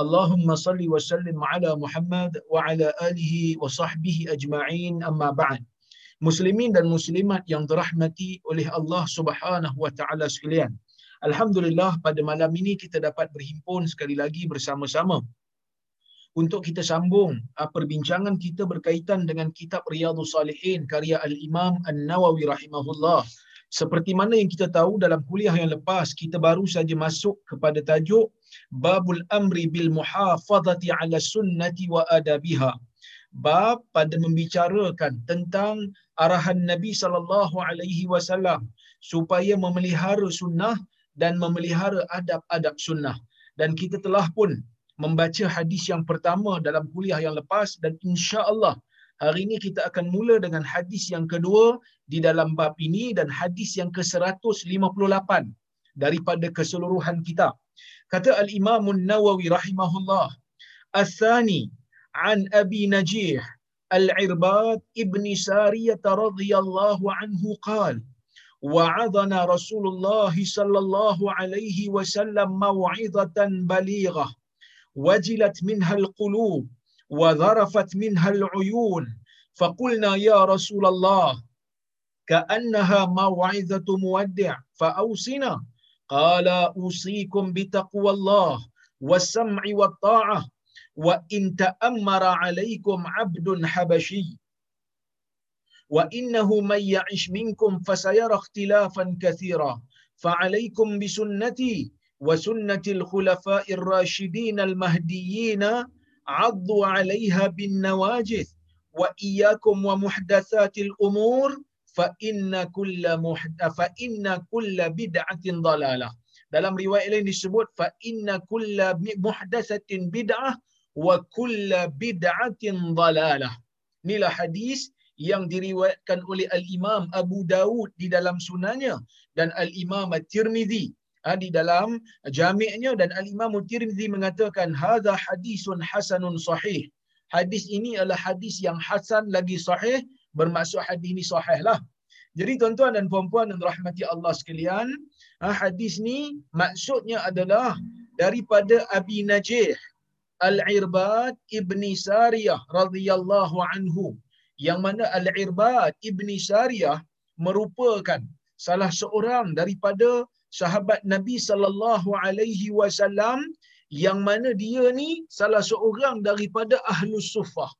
Allahumma salli wa sallim ala Muhammad wa ala alihi wa sahbihi ajma'in. Amma أما Muslimin dan Muslimat yang dirahmati oleh Allah Subhanahu wa taala sekalian. Alhamdulillah pada malam ini kita dapat berhimpun sekali lagi bersama-sama. Untuk kita sambung ah, perbincangan kita berkaitan dengan kitab Riyadhus Salihin karya Al-Imam An-Nawawi rahimahullah. Seperti mana yang kita tahu dalam kuliah yang lepas kita baru saja masuk kepada tajuk Babul Amri bil Muhafazati 'ala Sunnati wa Adabiha. Bab pada membicarakan tentang arahan Nabi sallallahu alaihi wasallam supaya memelihara sunnah dan memelihara adab-adab sunnah. Dan kita telah pun membaca hadis yang pertama dalam kuliah yang lepas dan insya-Allah hari ini kita akan mula dengan hadis yang kedua di dalam bab ini dan hadis yang ke-158 daripada keseluruhan kitab. Kata Al-Imam An-Nawawi rahimahullah, "Ats-tsani an Abi Najih Al-Irbad ibn Sariyah radhiyallahu anhu qala وعظنا رسول الله صلى الله عليه وسلم موعظة بليغة وجلت منها القلوب وذرفت منها العيون. فقلنا يا رسول الله كأنها موعظة مودع فأوصنا. قال أوصيكم بتقوى الله والسمع والطاعة وإن تأمر عليكم عبد حبشي. وإنه من يعش منكم فسيرى اختلافا كثيرا. فعليكم بسنتي وسنة الخلفاء الراشدين المهديين addu 'alaiha bin nawajis wa عضوا عليها بالنواجذ وإياكم fa inna فإن كل fa inna كل bid'atin ضلالة dalam riwayat lain disebut fa inna kulla muhdatsatin bid'ah wa kulla bid'atin dalalah. Inilah hadis yang diriwayatkan oleh al-imam Abu Dawud di dalam sunannya dan al-imam at-Tirmizi di dalam jami'nya dan Al-Imam At-Tirmizi mengatakan hadza hadisun hasanun sahih. Hadis ini adalah hadis yang hasan lagi sahih, bermaksud hadis ini sahih lah. Jadi tuan-tuan dan puan-puan yang rahmati Allah sekalian, hadis ni maksudnya adalah daripada Abi Najih Al-Irbad ibni Sariyah radhiyallahu anhu yang mana Al-Irbad ibni Sariyah merupakan salah seorang daripada sahabat Nabi sallallahu alaihi wasallam yang mana dia ni salah seorang daripada Ahlus Sufah.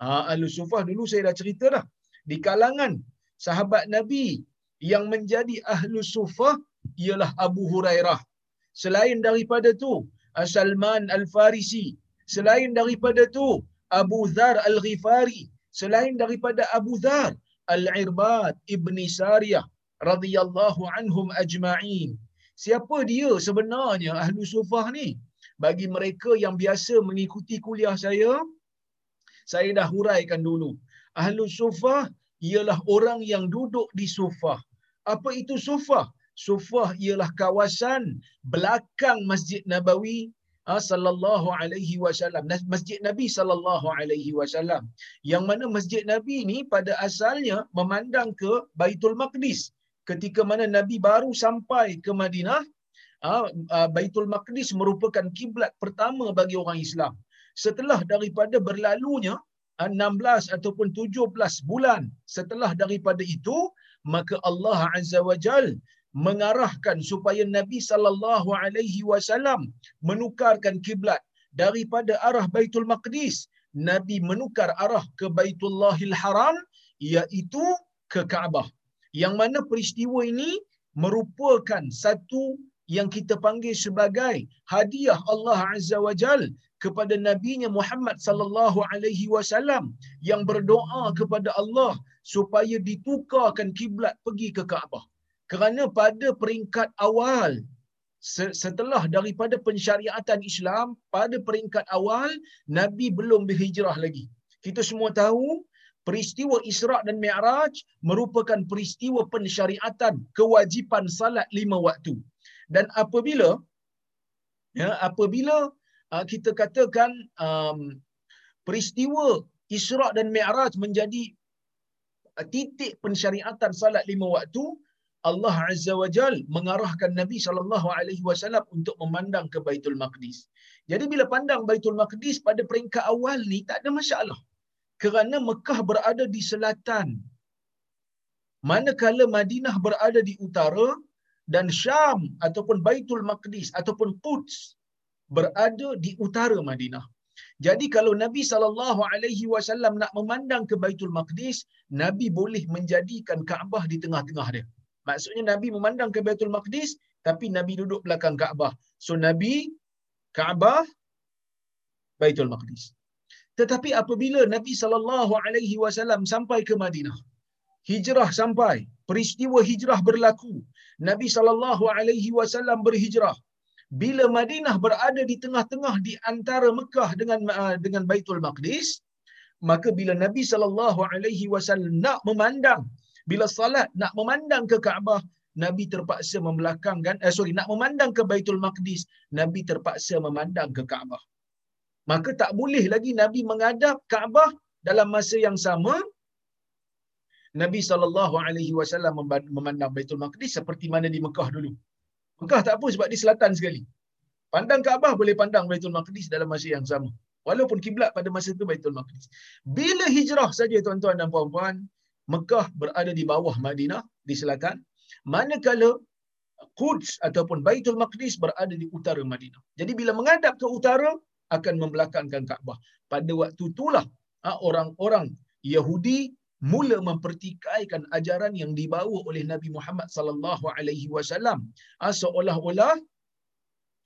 Ha, Ahlus Sufah dulu saya dah cerita dah. Di kalangan sahabat Nabi yang menjadi Ahlus Sufah ialah Abu Hurairah. Selain daripada tu, Salman Al-Farisi. Selain daripada tu, Abu Dhar Al-Ghifari. Selain daripada Abu Dhar, Al-Irbad Ibni Sariyah radhiyallahu anhum ajma'in. Siapa dia sebenarnya Ahlu Sufah ni? Bagi mereka yang biasa mengikuti kuliah saya, saya dah huraikan dulu. Ahlu Sufah ialah orang yang duduk di Sufah. Apa itu Sufah? Sufah ialah kawasan belakang Masjid Nabawi sallallahu alaihi wasallam masjid nabi sallallahu alaihi wasallam yang mana masjid nabi ni pada asalnya memandang ke baitul maqdis ketika mana nabi baru sampai ke madinah baitul maqdis merupakan kiblat pertama bagi orang Islam. Setelah daripada berlalunya 16 ataupun 17 bulan setelah daripada itu maka Allah azza wajal mengarahkan supaya Nabi sallallahu alaihi wasallam menukarkan kiblat daripada arah Baitul Maqdis. Nabi menukar arah ke Baitullahil Haram iaitu ke Kaabah yang mana peristiwa ini merupakan satu yang kita panggil sebagai hadiah Allah Azza wa Jal kepada nabinya Muhammad sallallahu alaihi wasallam yang berdoa kepada Allah supaya ditukarkan kiblat pergi ke Kaabah kerana pada peringkat awal setelah daripada pensyariatan Islam pada peringkat awal Nabi belum berhijrah lagi. Kita semua tahu peristiwa Isra' dan Mi'raj merupakan peristiwa pensyariatan kewajipan salat lima waktu. Dan apabila ya apabila uh, kita katakan um, peristiwa Isra' dan Mi'raj menjadi uh, titik pensyariatan salat lima waktu, Allah Azza wa Jal mengarahkan Nabi sallallahu alaihi wasallam untuk memandang ke Baitul Maqdis. Jadi bila pandang Baitul Maqdis pada peringkat awal ni tak ada masalah. Kerana Mekah berada di selatan. Manakala Madinah berada di utara dan Syam ataupun Baitul Maqdis ataupun Quds berada di utara Madinah. Jadi kalau Nabi sallallahu alaihi wasallam nak memandang ke Baitul Maqdis, Nabi boleh menjadikan Kaabah di tengah-tengah dia. Maksudnya Nabi memandang ke Baitul Maqdis tapi Nabi duduk belakang Kaabah. So Nabi Kaabah Baitul Maqdis. Tetapi apabila Nabi sallallahu alaihi wasallam sampai ke Madinah, hijrah sampai, peristiwa hijrah berlaku. Nabi sallallahu alaihi wasallam berhijrah. Bila Madinah berada di tengah-tengah di antara Mekah dengan uh, dengan Baitul Maqdis, maka bila Nabi sallallahu alaihi wasallam nak memandang bila salat nak memandang ke Kaabah, Nabi terpaksa membelakangkan eh sorry nak memandang ke Baitul Maqdis, Nabi terpaksa memandang ke Kaabah. Maka tak boleh lagi Nabi menghadap Kaabah dalam masa yang sama Nabi wasallam memandang Baitul Maqdis seperti mana di Mekah dulu. Mekah tak apa sebab di selatan sekali. Pandang Kaabah boleh pandang Baitul Maqdis dalam masa yang sama. Walaupun kiblat pada masa itu Baitul Maqdis. Bila hijrah saja tuan-tuan dan puan-puan, Mekah berada di bawah Madinah di selatan, manakala Quds ataupun Baitul Maqdis berada di utara Madinah. Jadi bila menghadap ke utara akan membelakangkan Kaabah. Pada waktu itulah ha, orang-orang Yahudi mula mempertikaikan ajaran yang dibawa oleh Nabi Muhammad sallallahu alaihi wasallam ha, seolah-olah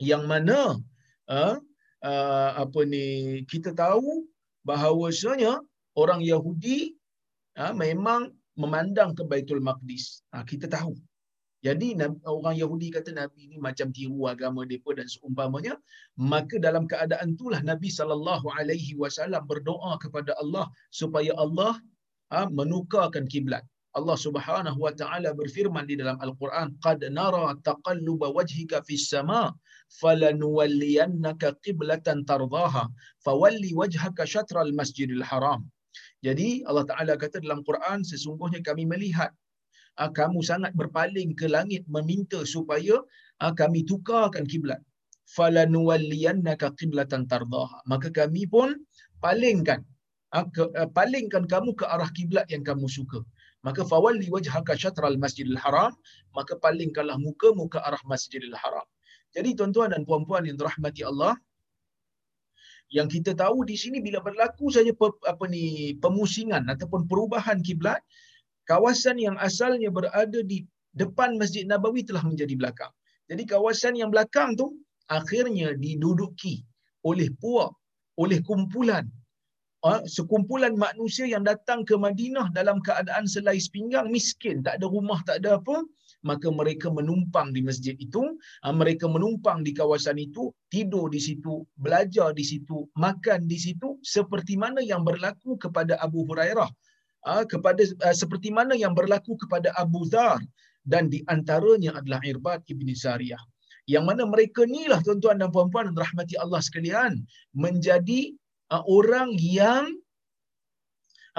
yang mana uh, apa ni kita tahu bahawasanya orang Yahudi ha, memang memandang ke Baitul Maqdis. Ha, kita tahu. Jadi orang Yahudi kata Nabi ini macam tiru agama mereka dan seumpamanya, maka dalam keadaan itulah Nabi sallallahu alaihi wasallam berdoa kepada Allah supaya Allah ha, menukarkan kiblat. Allah Subhanahu wa taala berfirman di dalam Al-Quran, "Qad nara taqalluba wajhika fis sama, falanuwalliyannaka qiblatan tardaha, fawalli wajhaka syatral Masjidil Haram." Jadi Allah Taala kata dalam Quran sesungguhnya kami melihat ah, kamu sangat berpaling ke langit meminta supaya ah, kami tukarkan kiblat. Falanuwalliyannaka qiblatan tardaha. Maka kami pun palingkan ah, palingkan kamu ke arah kiblat yang kamu suka. Maka fawalli wajhaka syatral Masjidil Haram, maka palingkanlah mukamu ke arah Masjidil Haram. Jadi tuan-tuan dan puan-puan yang dirahmati Allah, yang kita tahu di sini bila berlaku saja apa ni pemusingan ataupun perubahan kiblat kawasan yang asalnya berada di depan Masjid Nabawi telah menjadi belakang. Jadi kawasan yang belakang tu akhirnya diduduki oleh puak, oleh kumpulan. Uh, sekumpulan manusia yang datang ke Madinah dalam keadaan selai sepinggang miskin, tak ada rumah, tak ada apa, maka mereka menumpang di masjid itu, uh, mereka menumpang di kawasan itu, tidur di situ, belajar di situ, makan di situ seperti mana yang berlaku kepada Abu Hurairah, uh, kepada uh, seperti mana yang berlaku kepada Abu Dhar dan di antaranya adalah Irbad ibni Sariyah. Yang mana mereka ni lah tuan-tuan dan puan-puan dan rahmati Allah sekalian menjadi uh, orang yang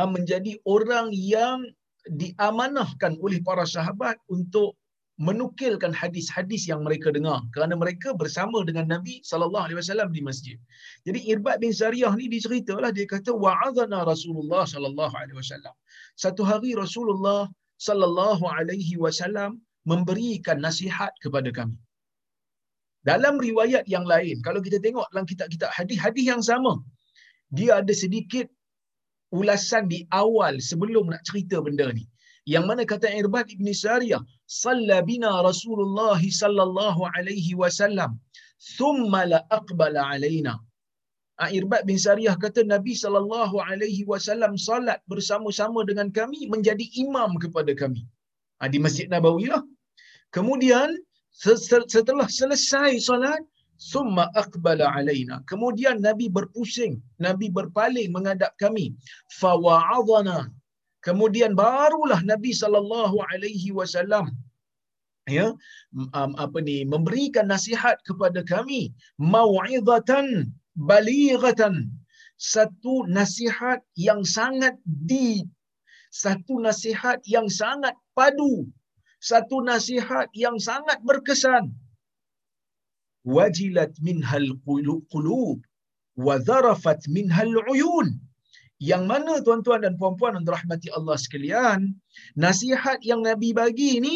menjadi orang yang diamanahkan oleh para sahabat untuk menukilkan hadis-hadis yang mereka dengar kerana mereka bersama dengan Nabi sallallahu alaihi wasallam di masjid. Jadi Irbad bin Sariyah ni diceritalah dia kata wa'adhana Rasulullah sallallahu alaihi wasallam. Satu hari Rasulullah sallallahu alaihi wasallam memberikan nasihat kepada kami. Dalam riwayat yang lain, kalau kita tengok dalam kitab-kitab hadis, hadis yang sama, dia ada sedikit ulasan di awal sebelum nak cerita benda ni. Yang mana kata Irbad ibn Sariyah, "Salla bina Rasulullah sallallahu alaihi wasallam, thumma la aqbala alaina." Ha, Irbad bin Sariyah kata Nabi sallallahu alaihi wasallam salat bersama-sama dengan kami menjadi imam kepada kami. Ha, di Masjid Nabawi lah. Kemudian setelah selesai salat, summa aqbala alaina kemudian nabi berpusing nabi berpaling menghadap kami fawa'adhana kemudian barulah nabi sallallahu alaihi wasallam ya um, apa ni memberikan nasihat kepada kami mau'izatan balighatan. Satu nasihat yang sangat deep satu nasihat yang sangat padu satu nasihat yang sangat berkesan. Wajilat minhal qulub wa zarafat minhal uyun yang mana tuan-tuan dan puan-puan yang dirahmati Allah sekalian nasihat yang nabi bagi ini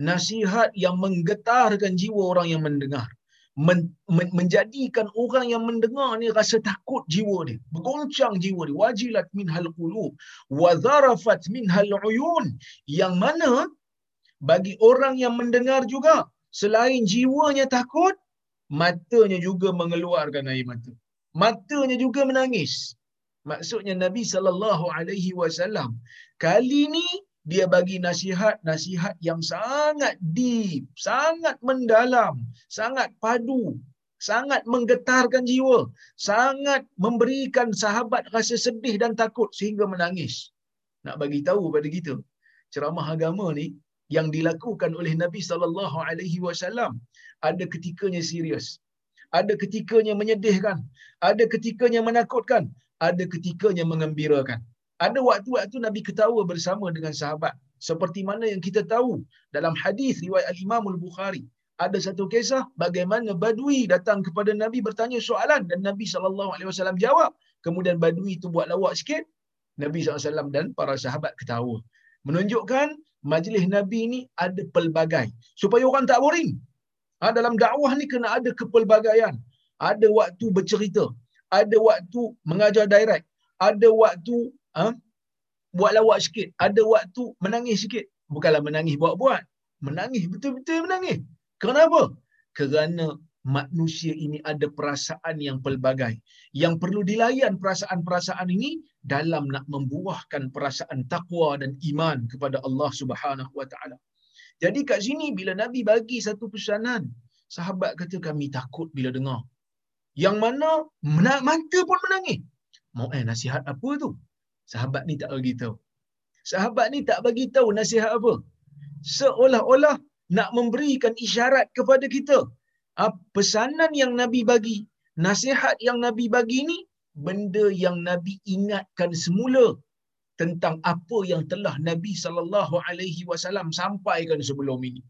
nasihat yang menggetarkan jiwa orang yang mendengar. Men, men, menjadikan orang yang mendengar ni rasa takut jiwa dia. Bergoncang jiwa dia. Wajilat minhal qulub wa zarafat minhal uyun. Yang mana bagi orang yang mendengar juga selain jiwanya takut matanya juga mengeluarkan air mata. Matanya juga menangis maksudnya Nabi sallallahu alaihi wasallam kali ni dia bagi nasihat-nasihat yang sangat deep, sangat mendalam, sangat padu, sangat menggetarkan jiwa, sangat memberikan sahabat rasa sedih dan takut sehingga menangis. Nak bagi tahu pada kita, ceramah agama ni yang dilakukan oleh Nabi sallallahu alaihi wasallam ada ketikanya serius. Ada ketikanya menyedihkan, ada ketikanya menakutkan, ada ketikanya mengembirakan. Ada waktu-waktu Nabi ketawa bersama dengan sahabat. Seperti mana yang kita tahu dalam hadis riwayat Al-Imam Al-Bukhari. Ada satu kisah bagaimana Badui datang kepada Nabi bertanya soalan dan Nabi SAW jawab. Kemudian Badui itu buat lawak sikit. Nabi SAW dan para sahabat ketawa. Menunjukkan majlis Nabi ini ada pelbagai. Supaya orang tak boring. Ha, dalam dakwah ni kena ada kepelbagaian. Ada waktu bercerita. Ada waktu mengajar direct. Ada waktu ha? buat lawak sikit. Ada waktu menangis sikit. Bukanlah menangis buat-buat. Menangis, betul-betul menangis. Kenapa? Kerana manusia ini ada perasaan yang pelbagai. Yang perlu dilayan perasaan-perasaan ini dalam nak membuahkan perasaan takwa dan iman kepada Allah Subhanahu Wa Taala. Jadi kat sini bila Nabi bagi satu pesanan, sahabat kata kami takut bila dengar. Yang mana mata pun menangis. Mau eh nasihat apa tu? Sahabat ni tak bagi tahu. Sahabat ni tak bagi tahu nasihat apa. Seolah-olah nak memberikan isyarat kepada kita. Ah, pesanan yang Nabi bagi, nasihat yang Nabi bagi ni, benda yang Nabi ingatkan semula tentang apa yang telah Nabi sallallahu alaihi wasallam sampaikan sebelum ini.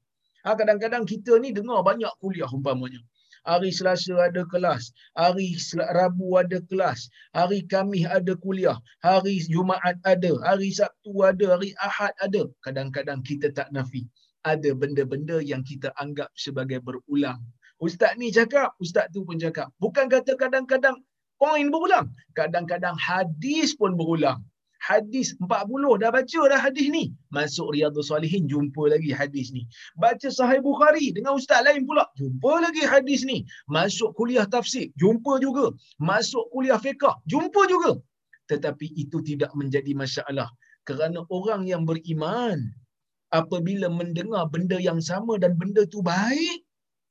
Ha, kadang-kadang kita ni dengar banyak kuliah umpamanya. Hari Selasa ada kelas, hari Rabu ada kelas, hari Khamis ada kuliah, hari Jumaat ada, hari Sabtu ada, hari Ahad ada. Kadang-kadang kita tak nafi. Ada benda-benda yang kita anggap sebagai berulang. Ustaz ni cakap, ustaz tu pun cakap. Bukan kata kadang-kadang poin berulang. Kadang-kadang hadis pun berulang hadis 40 dah baca dah hadis ni. Masuk Riyadhus Salihin jumpa lagi hadis ni. Baca Sahih Bukhari dengan ustaz lain pula, jumpa lagi hadis ni. Masuk kuliah tafsir, jumpa juga. Masuk kuliah fiqh, jumpa juga. Tetapi itu tidak menjadi masalah kerana orang yang beriman apabila mendengar benda yang sama dan benda tu baik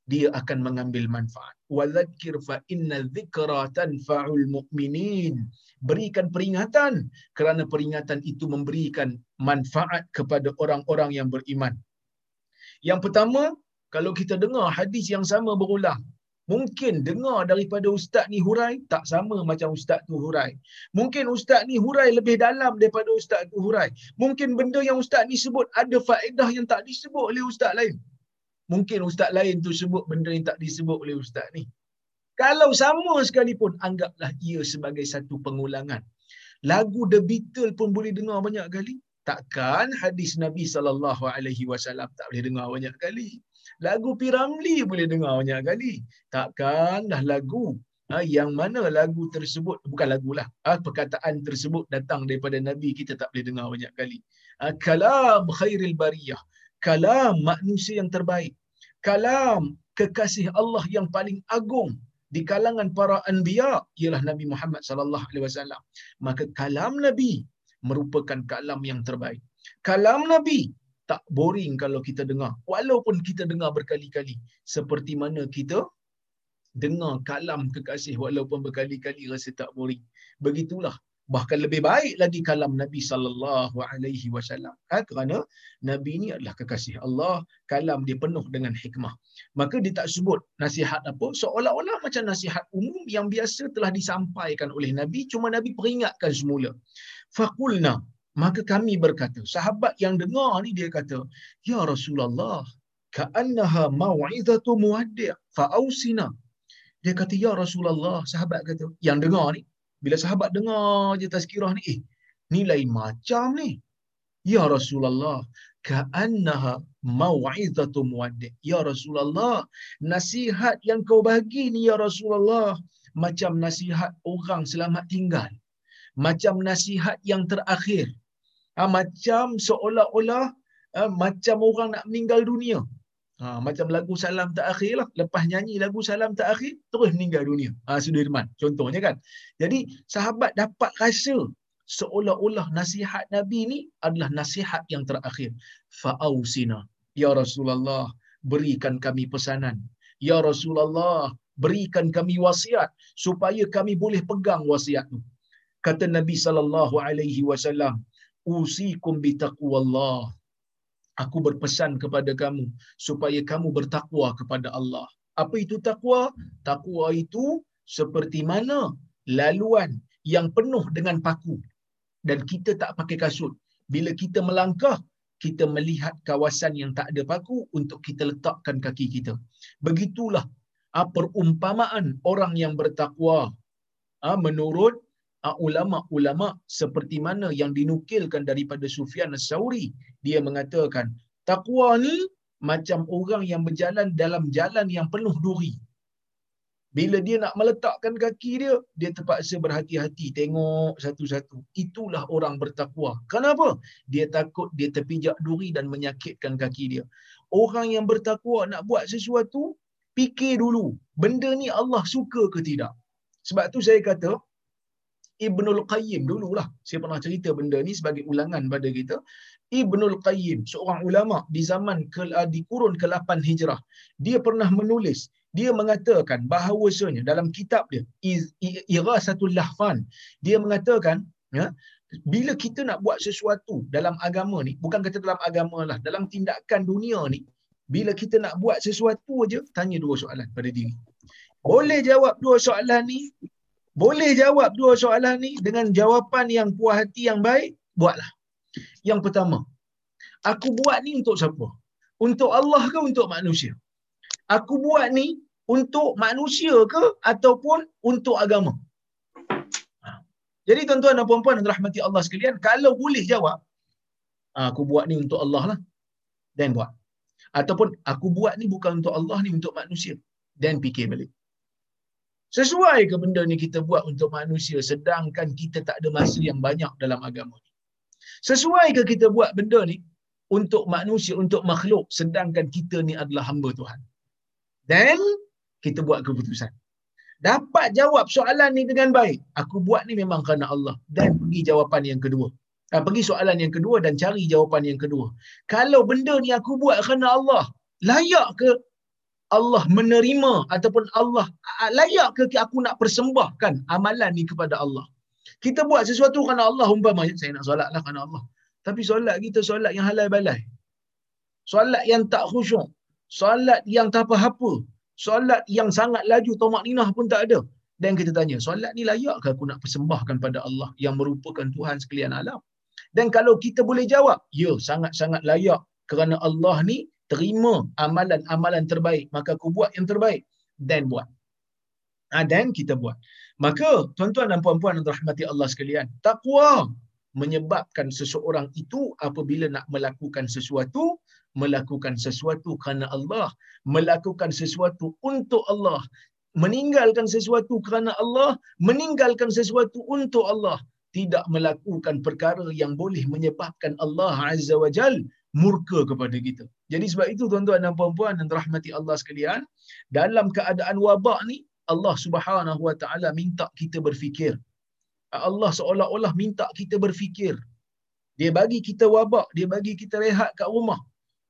dia akan mengambil manfaat. Wadzakir fa inna dzikra tanfa'ul mu'minin. Berikan peringatan kerana peringatan itu memberikan manfaat kepada orang-orang yang beriman. Yang pertama, kalau kita dengar hadis yang sama berulang, mungkin dengar daripada ustaz ni hurai tak sama macam ustaz tu hurai. Mungkin ustaz ni hurai lebih dalam daripada ustaz tu hurai. Mungkin benda yang ustaz ni sebut ada faedah yang tak disebut oleh ustaz lain mungkin ustaz lain tu sebut benda yang tak disebut oleh ustaz ni. Kalau sama sekalipun, anggaplah ia sebagai satu pengulangan. Lagu The Beatles pun boleh dengar banyak kali. Takkan hadis Nabi sallallahu alaihi wasallam tak boleh dengar banyak kali. Lagu Piramli boleh dengar banyak kali. Takkanlah lagu ha, yang mana lagu tersebut bukan lagulah. Ha, perkataan tersebut datang daripada Nabi kita tak boleh dengar banyak kali. Ha, kalam khairil bariyah. Kalam manusia yang terbaik kalam kekasih Allah yang paling agung di kalangan para anbiya ialah Nabi Muhammad sallallahu alaihi wasallam. Maka kalam Nabi merupakan kalam yang terbaik. Kalam Nabi tak boring kalau kita dengar walaupun kita dengar berkali-kali seperti mana kita dengar kalam kekasih walaupun berkali-kali rasa tak boring. Begitulah bahkan lebih baik lagi kalam Nabi sallallahu alaihi wasallam. Ha, kerana Nabi ini adalah kekasih Allah kalam dia penuh dengan hikmah. Maka dia tak sebut nasihat apa seolah-olah macam nasihat umum yang biasa telah disampaikan oleh Nabi cuma Nabi peringatkan semula. Faqulna maka kami berkata sahabat yang dengar ni dia kata ya Rasulullah ka'annaha mau'izatu muwaddi' fa'ausina. Dia kata ya Rasulullah sahabat kata yang dengar ni bila sahabat dengar je tazkirah ni, eh, ni lain macam ni. Ya Rasulullah, ka'annaha maw'izatu muwaddi'. Ya Rasulullah, nasihat yang kau bagi ni ya Rasulullah macam nasihat orang selamat tinggal. Macam nasihat yang terakhir. Ha, macam seolah-olah ha, macam orang nak meninggal dunia. Ha, macam lagu salam tak akhir lah. Lepas nyanyi lagu salam tak akhir, terus meninggal dunia. Ha, Sudirman. Contohnya kan. Jadi sahabat dapat rasa seolah-olah nasihat Nabi ni adalah nasihat yang terakhir. Fa'ausina. Ya Rasulullah, berikan kami pesanan. Ya Rasulullah, berikan kami wasiat supaya kami boleh pegang wasiat tu. Kata Nabi sallallahu alaihi wasallam, "Usikum bi taqwallah." Aku berpesan kepada kamu supaya kamu bertakwa kepada Allah. Apa itu takwa? Takwa itu seperti mana laluan yang penuh dengan paku dan kita tak pakai kasut. Bila kita melangkah, kita melihat kawasan yang tak ada paku untuk kita letakkan kaki kita. Begitulah ah, perumpamaan orang yang bertakwa ah, menurut ulama-ulama seperti mana yang dinukilkan daripada Sufyan As-Sauri? Dia mengatakan takwa ni macam orang yang berjalan dalam jalan yang penuh duri. Bila dia nak meletakkan kaki dia dia terpaksa berhati-hati tengok satu-satu. Itulah orang bertakwa. Kenapa? Dia takut dia terpijak duri dan menyakitkan kaki dia. Orang yang bertakwa nak buat sesuatu fikir dulu benda ni Allah suka ke tidak? Sebab tu saya kata Ibnul Qayyim dululah. Saya pernah cerita benda ni sebagai ulangan pada kita. Ibnul Qayyim, seorang ulama di zaman ke, uh, di kurun ke-8 Hijrah, dia pernah menulis, dia mengatakan bahawasanya dalam kitab dia Irasatul Lahfan, dia mengatakan ya, bila kita nak buat sesuatu dalam agama ni, bukan kata dalam agama lah, dalam tindakan dunia ni, bila kita nak buat sesuatu aja, tanya dua soalan pada diri. Boleh jawab dua soalan ni, boleh jawab dua soalan ni dengan jawapan yang puas hati yang baik, buatlah. Yang pertama, aku buat ni untuk siapa? Untuk Allah ke untuk manusia? Aku buat ni untuk manusia ke ataupun untuk agama? Ha. Jadi tuan-tuan dan puan-puan yang rahmati Allah sekalian, kalau boleh jawab, ha, aku buat ni untuk Allah lah. Dan buat. Ataupun aku buat ni bukan untuk Allah ni untuk manusia. Dan fikir balik. Sesuai ke benda ni kita buat untuk manusia sedangkan kita tak ada masa yang banyak dalam agama ni? Sesuai ke kita buat benda ni untuk manusia, untuk makhluk sedangkan kita ni adalah hamba Tuhan? Dan kita buat keputusan. Dapat jawab soalan ni dengan baik. Aku buat ni memang kerana Allah. Dan pergi jawapan yang kedua. Ha, pergi soalan yang kedua dan cari jawapan yang kedua. Kalau benda ni aku buat kerana Allah, layak ke Allah menerima ataupun Allah layak ke aku nak persembahkan amalan ni kepada Allah. Kita buat sesuatu kerana Allah umpamanya saya nak solat lah kerana Allah. Tapi solat kita solat yang halal balai. Solat yang tak khusyuk. Solat yang tak apa-apa. Solat yang sangat laju tomak ninah pun tak ada. Dan kita tanya, solat ni layak ke aku nak persembahkan pada Allah yang merupakan Tuhan sekalian alam? Dan kalau kita boleh jawab, ya sangat-sangat layak kerana Allah ni terima amalan-amalan terbaik maka aku buat yang terbaik. Dan buat. Ha, dan kita buat. Maka tuan-tuan dan puan-puan yang rahmati Allah sekalian takwa menyebabkan seseorang itu apabila nak melakukan sesuatu melakukan sesuatu kerana Allah melakukan sesuatu untuk Allah meninggalkan sesuatu kerana Allah meninggalkan sesuatu untuk Allah tidak melakukan perkara yang boleh menyebabkan Allah Azza wa Jal murka kepada kita. Jadi sebab itu tuan-tuan dan puan-puan dan rahmati Allah sekalian, dalam keadaan wabak ni Allah Subhanahu wa taala minta kita berfikir. Allah seolah-olah minta kita berfikir. Dia bagi kita wabak, dia bagi kita rehat kat rumah.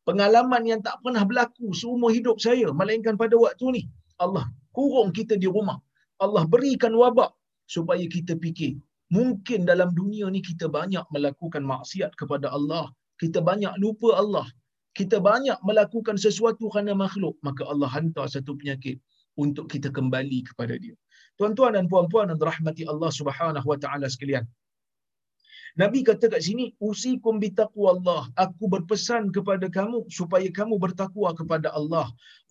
Pengalaman yang tak pernah berlaku seumur hidup saya, melainkan pada waktu ni. Allah kurung kita di rumah. Allah berikan wabak supaya kita fikir. Mungkin dalam dunia ni kita banyak melakukan maksiat kepada Allah. Kita banyak lupa Allah. Kita banyak melakukan sesuatu kerana makhluk. Maka Allah hantar satu penyakit untuk kita kembali kepada dia. Tuan-tuan dan puan-puan dan rahmati Allah subhanahu wa ta'ala sekalian. Nabi kata kat sini, usikum bitaqwa Allah. Aku berpesan kepada kamu supaya kamu bertakwa kepada Allah.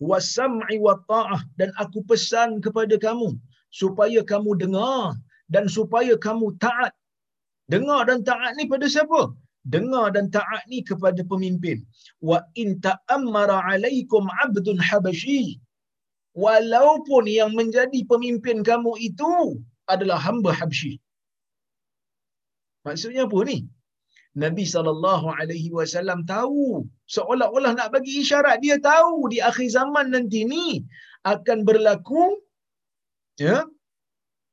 Wasam'i wa ta'ah. Dan aku pesan kepada kamu supaya kamu dengar dan supaya kamu taat. Dengar dan taat ni pada siapa? Dengar dan taat ni kepada pemimpin. Wa in ta'ammara alaikum abdun habashi. Walaupun yang menjadi pemimpin kamu itu adalah hamba Habsyi. Maksudnya apa ni? Nabi saw tahu seolah-olah nak bagi isyarat dia tahu di akhir zaman nanti ni akan berlaku ya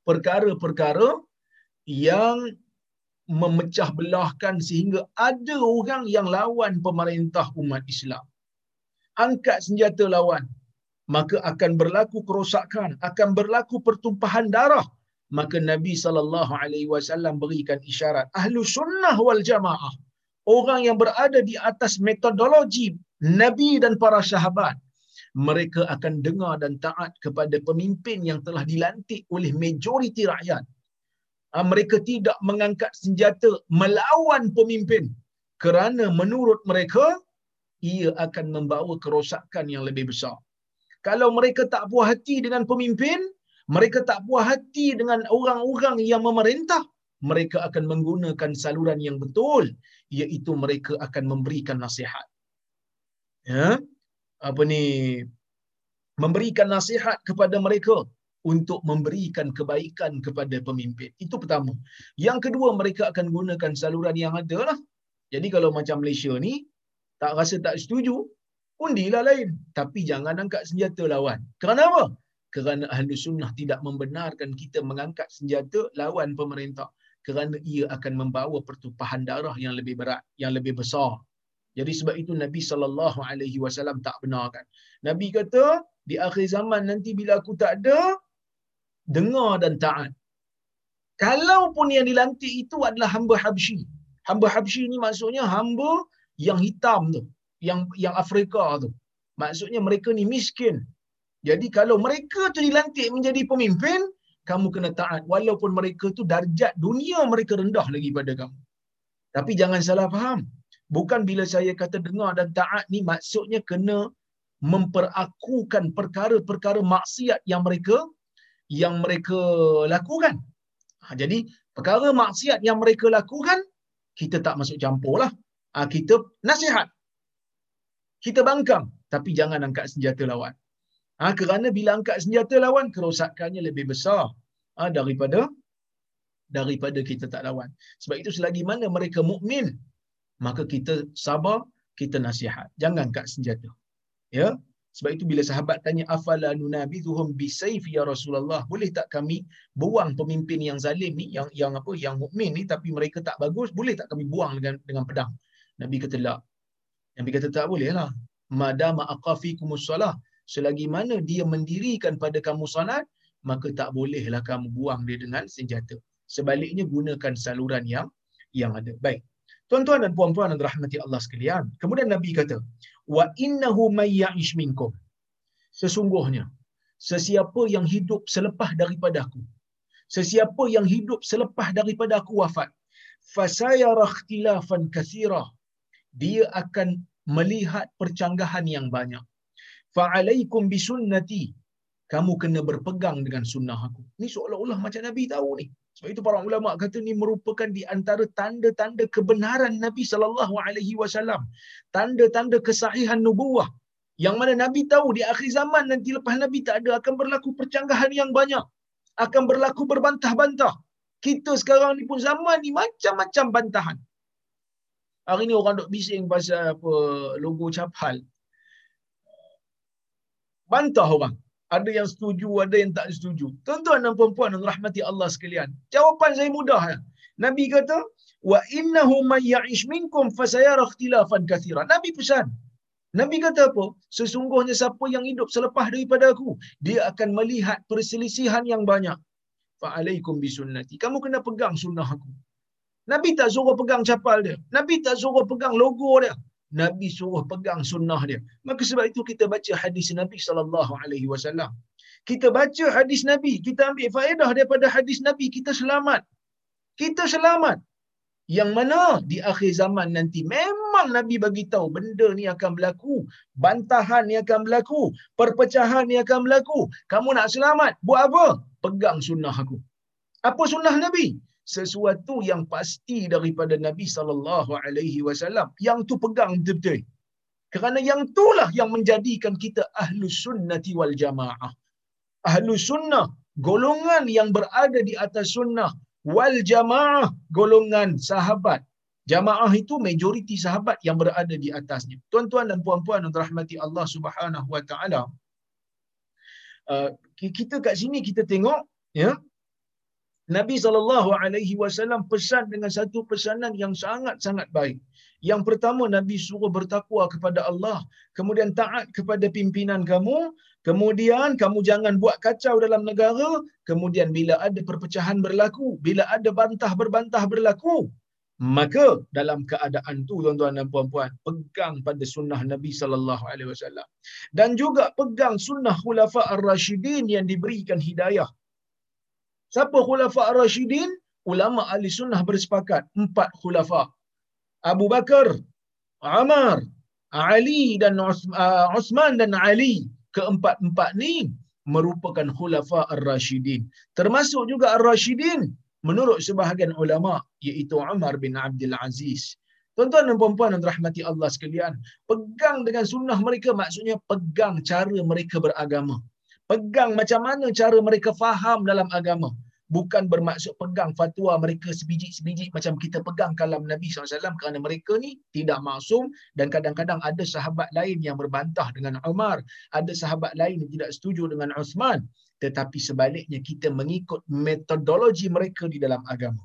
perkara-perkara yang memecah belahkan sehingga ada orang yang lawan pemerintah umat Islam. Angkat senjata lawan, maka akan berlaku kerosakan, akan berlaku pertumpahan darah. Maka Nabi wasallam berikan isyarat ahlu sunnah wal jamaah. Orang yang berada di atas metodologi Nabi dan para sahabat mereka akan dengar dan taat kepada pemimpin yang telah dilantik oleh majoriti rakyat. Ah, mereka tidak mengangkat senjata melawan pemimpin kerana menurut mereka ia akan membawa kerosakan yang lebih besar. Kalau mereka tak puas hati dengan pemimpin, mereka tak puas hati dengan orang-orang yang memerintah, mereka akan menggunakan saluran yang betul iaitu mereka akan memberikan nasihat. Ya? apa ni memberikan nasihat kepada mereka untuk memberikan kebaikan kepada pemimpin. Itu pertama. Yang kedua mereka akan gunakan saluran yang ada lah. Jadi kalau macam Malaysia ni tak rasa tak setuju, undilah lain. Tapi jangan angkat senjata lawan. Kerana apa? Kerana ahli sunnah tidak membenarkan kita mengangkat senjata lawan pemerintah. Kerana ia akan membawa pertumpahan darah yang lebih berat, yang lebih besar. Jadi sebab itu Nabi wasallam tak benarkan. Nabi kata di akhir zaman nanti bila aku tak ada dengar dan taat. Kalaupun yang dilantik itu adalah hamba Habsyi. Hamba Habsyi ni maksudnya hamba yang hitam tu, yang yang Afrika tu. Maksudnya mereka ni miskin. Jadi kalau mereka tu dilantik menjadi pemimpin, kamu kena taat walaupun mereka tu darjat dunia mereka rendah lagi pada kamu. Tapi jangan salah faham. Bukan bila saya kata dengar dan taat ni maksudnya kena memperakukan perkara-perkara maksiat yang mereka yang mereka lakukan. Ha, jadi perkara maksiat yang mereka lakukan kita tak masuk campur lah. Ha, kita nasihat. Kita bangkang. Tapi jangan angkat senjata lawan. Ha, kerana bila angkat senjata lawan, kerosakannya lebih besar ha, daripada daripada kita tak lawan. Sebab itu selagi mana mereka mukmin maka kita sabar, kita nasihat. Jangan angkat senjata. Ya. Sebab itu bila sahabat tanya afala nunabidhuhum bisayf ya Rasulullah, boleh tak kami buang pemimpin yang zalim ni, yang yang apa, yang mukmin ni tapi mereka tak bagus, boleh tak kami buang dengan dengan pedang? Nabi kata la. Nabi kata tak boleh lah. Madama aqafikumus salah, selagi mana dia mendirikan pada kamu salat, maka tak bolehlah kamu buang dia dengan senjata. Sebaliknya gunakan saluran yang yang ada. Baik. Tuan-tuan dan puan-puan yang dirahmati Allah sekalian. Kemudian Nabi kata, "Wa innahu may ya'ish minkum." Sesungguhnya sesiapa yang hidup selepas daripada aku, sesiapa yang hidup selepas daripada aku wafat, fasayara ikhtilafan katsira. Dia akan melihat percanggahan yang banyak. Fa'alaikum bisunnati. Kamu kena berpegang dengan sunnah aku. Ini seolah-olah macam Nabi tahu ni. Sebab itu para ulama kata ni merupakan di antara tanda-tanda kebenaran Nabi sallallahu alaihi wasallam. Tanda-tanda kesahihan nubuah. Yang mana Nabi tahu di akhir zaman nanti lepas Nabi tak ada akan berlaku percanggahan yang banyak. Akan berlaku berbantah-bantah. Kita sekarang ni pun zaman ni macam-macam bantahan. Hari ni orang duk bising pasal apa logo capal. Bantah orang. Ada yang setuju, ada yang tak setuju. Tuan-tuan dan puan-puan yang rahmati Allah sekalian. Jawapan saya mudah. Ya. Nabi kata, wa innahu may ya'ish minkum fasayara ikhtilafan katsira. Nabi pesan. Nabi kata apa? Sesungguhnya siapa yang hidup selepas daripada aku, dia akan melihat perselisihan yang banyak. Fa'alaikum bisunnati. Kamu kena pegang sunnah aku. Nabi tak suruh pegang capal dia. Nabi tak suruh pegang logo dia. Nabi suruh pegang sunnah dia. Maka sebab itu kita baca hadis Nabi sallallahu alaihi wasallam. Kita baca hadis Nabi, kita ambil faedah daripada hadis Nabi, kita selamat. Kita selamat. Yang mana di akhir zaman nanti memang Nabi bagi tahu benda ni akan berlaku, bantahan ni akan berlaku, perpecahan ni akan berlaku. Kamu nak selamat, buat apa? Pegang sunnah aku. Apa sunnah Nabi? Sesuatu yang pasti daripada Nabi sallallahu alaihi wasallam. Yang tu pegang betul-betul. Kerana yang itulah yang menjadikan kita ahlu sunnati wal jamaah. Ahlu sunnah golongan yang berada di atas sunnah. Wal jamaah golongan sahabat. Jamaah itu majoriti sahabat yang berada di atasnya. Tuan-tuan dan puan-puan yang dirahmati Allah Subhanahu wa taala uh, kita kat sini kita tengok ya Nabi sallallahu alaihi wasallam pesan dengan satu pesanan yang sangat-sangat baik. Yang pertama Nabi suruh bertakwa kepada Allah, kemudian taat kepada pimpinan kamu, kemudian kamu jangan buat kacau dalam negara, kemudian bila ada perpecahan berlaku, bila ada bantah berbantah berlaku, maka dalam keadaan tu tuan-tuan dan puan-puan pegang pada sunnah Nabi sallallahu alaihi wasallam dan juga pegang sunnah khulafa ar-rasyidin yang diberikan hidayah Siapa khulafa ar-rasyidin? Ulama ahli sunnah bersepakat. Empat khulafa. Abu Bakar, Amar, Ali dan uh, Osman dan Ali. Keempat-empat ni merupakan khulafa ar-rasyidin. Termasuk juga ar-rasyidin menurut sebahagian ulama iaitu Umar bin Abdul Aziz. Tuan-tuan dan puan-puan yang rahmati Allah sekalian, pegang dengan sunnah mereka maksudnya pegang cara mereka beragama. Pegang macam mana cara mereka faham dalam agama bukan bermaksud pegang fatwa mereka sebiji-sebiji macam kita pegang kalam Nabi SAW kerana mereka ni tidak maksum dan kadang-kadang ada sahabat lain yang berbantah dengan Umar, ada sahabat lain yang tidak setuju dengan Uthman tetapi sebaliknya kita mengikut metodologi mereka di dalam agama.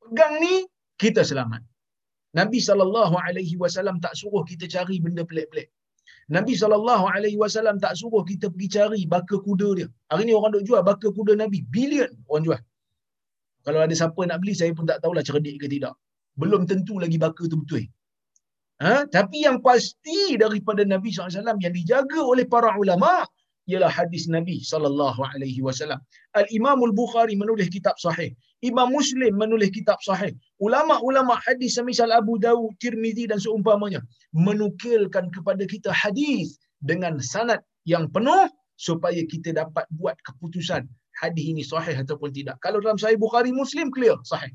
Pegang ni kita selamat. Nabi SAW tak suruh kita cari benda pelik-pelik. Nabi SAW tak suruh kita pergi cari baka kuda dia. Hari ni orang duk jual baka kuda Nabi. Bilion orang jual. Kalau ada siapa nak beli, saya pun tak tahulah cerdik ke tidak. Belum tentu lagi baka tu betul. Ha? Tapi yang pasti daripada Nabi SAW yang dijaga oleh para ulama ialah hadis Nabi sallallahu alaihi wasallam. Al Imam Al Bukhari menulis kitab sahih. Imam Muslim menulis kitab sahih. Ulama-ulama hadis semisal Abu Dawud, Tirmizi dan seumpamanya menukilkan kepada kita hadis dengan sanad yang penuh supaya kita dapat buat keputusan hadis ini sahih ataupun tidak. Kalau dalam Sahih Bukhari Muslim clear sahih.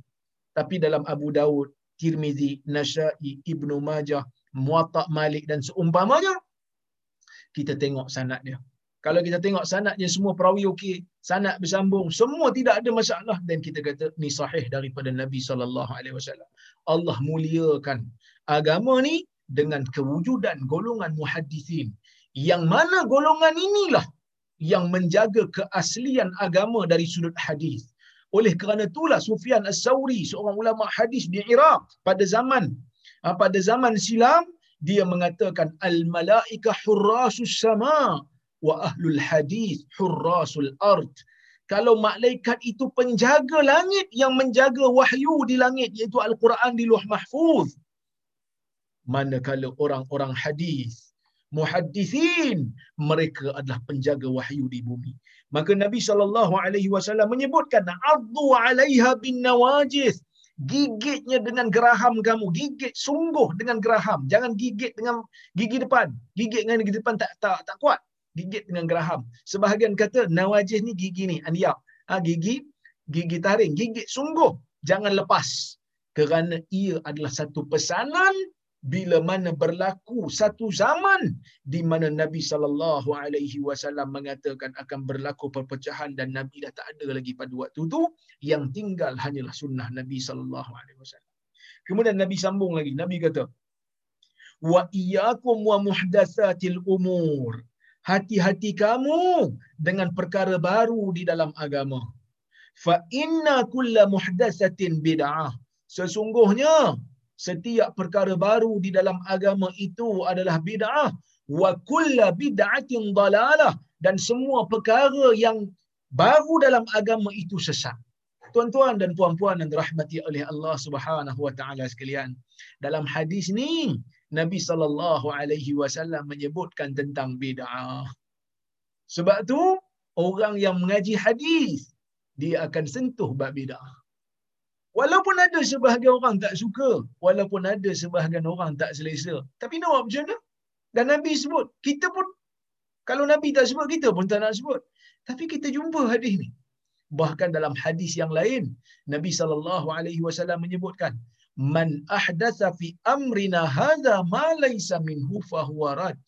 Tapi dalam Abu Dawud, Tirmizi, Nasa'i, Ibnu Majah, Muwatta Malik dan seumpamanya kita tengok sanad dia. Kalau kita tengok sanadnya semua perawi okey, sanad bersambung, semua tidak ada masalah dan kita kata ni sahih daripada Nabi sallallahu alaihi wasallam. Allah muliakan agama ni dengan kewujudan golongan muhaddisin yang mana golongan inilah yang menjaga keaslian agama dari sudut hadis. Oleh kerana itulah Sufyan As-Sauri, seorang ulama hadis di Iraq pada zaman ah, pada zaman silam dia mengatakan al malaika hurrasus sama wa ahlul hadis hurrasul ard. Kalau malaikat itu penjaga langit yang menjaga wahyu di langit iaitu al-Quran di Luh Mahfuz. Manakala orang-orang hadis muhaddisin mereka adalah penjaga wahyu di bumi. Maka Nabi sallallahu alaihi wasallam menyebutkan addu alaiha bin nawajis. Gigitnya dengan geraham kamu. Gigit sungguh dengan geraham. Jangan gigit dengan gigi depan. Gigit dengan gigi depan tak tak tak kuat gigit dengan geraham. Sebahagian kata nawajih ni gigi ni, aniyak. Ha, gigi, gigi taring. Gigit sungguh. Jangan lepas. Kerana ia adalah satu pesanan bila mana berlaku satu zaman di mana Nabi sallallahu alaihi wasallam mengatakan akan berlaku perpecahan dan Nabi dah tak ada lagi pada waktu itu yang tinggal hanyalah sunnah Nabi sallallahu alaihi wasallam. Kemudian Nabi sambung lagi. Nabi kata wa iyyakum wa muhdatsatil umur hati-hati kamu dengan perkara baru di dalam agama. Fa inna kulla muhdatsatin bid'ah. Sesungguhnya setiap perkara baru di dalam agama itu adalah bid'ah wa kullu bid'atin dalalah dan semua perkara yang baru dalam agama itu sesat. Tuan-tuan dan puan-puan yang dirahmati oleh Allah Subhanahu wa taala sekalian. Dalam hadis ni Nabi sallallahu alaihi wasallam menyebutkan tentang bid'ah. Sebab tu orang yang mengaji hadis dia akan sentuh bab bid'ah. Walaupun ada sebahagian orang tak suka, walaupun ada sebahagian orang tak selesa, tapi nak buat macam mana? Dan Nabi sebut, kita pun kalau Nabi tak sebut, kita pun tak nak sebut. Tapi kita jumpa hadis ni. Bahkan dalam hadis yang lain, Nabi sallallahu alaihi wasallam menyebutkan, "Man ahdatha fi amrina hadha ma laysa minhu fa huwa rad."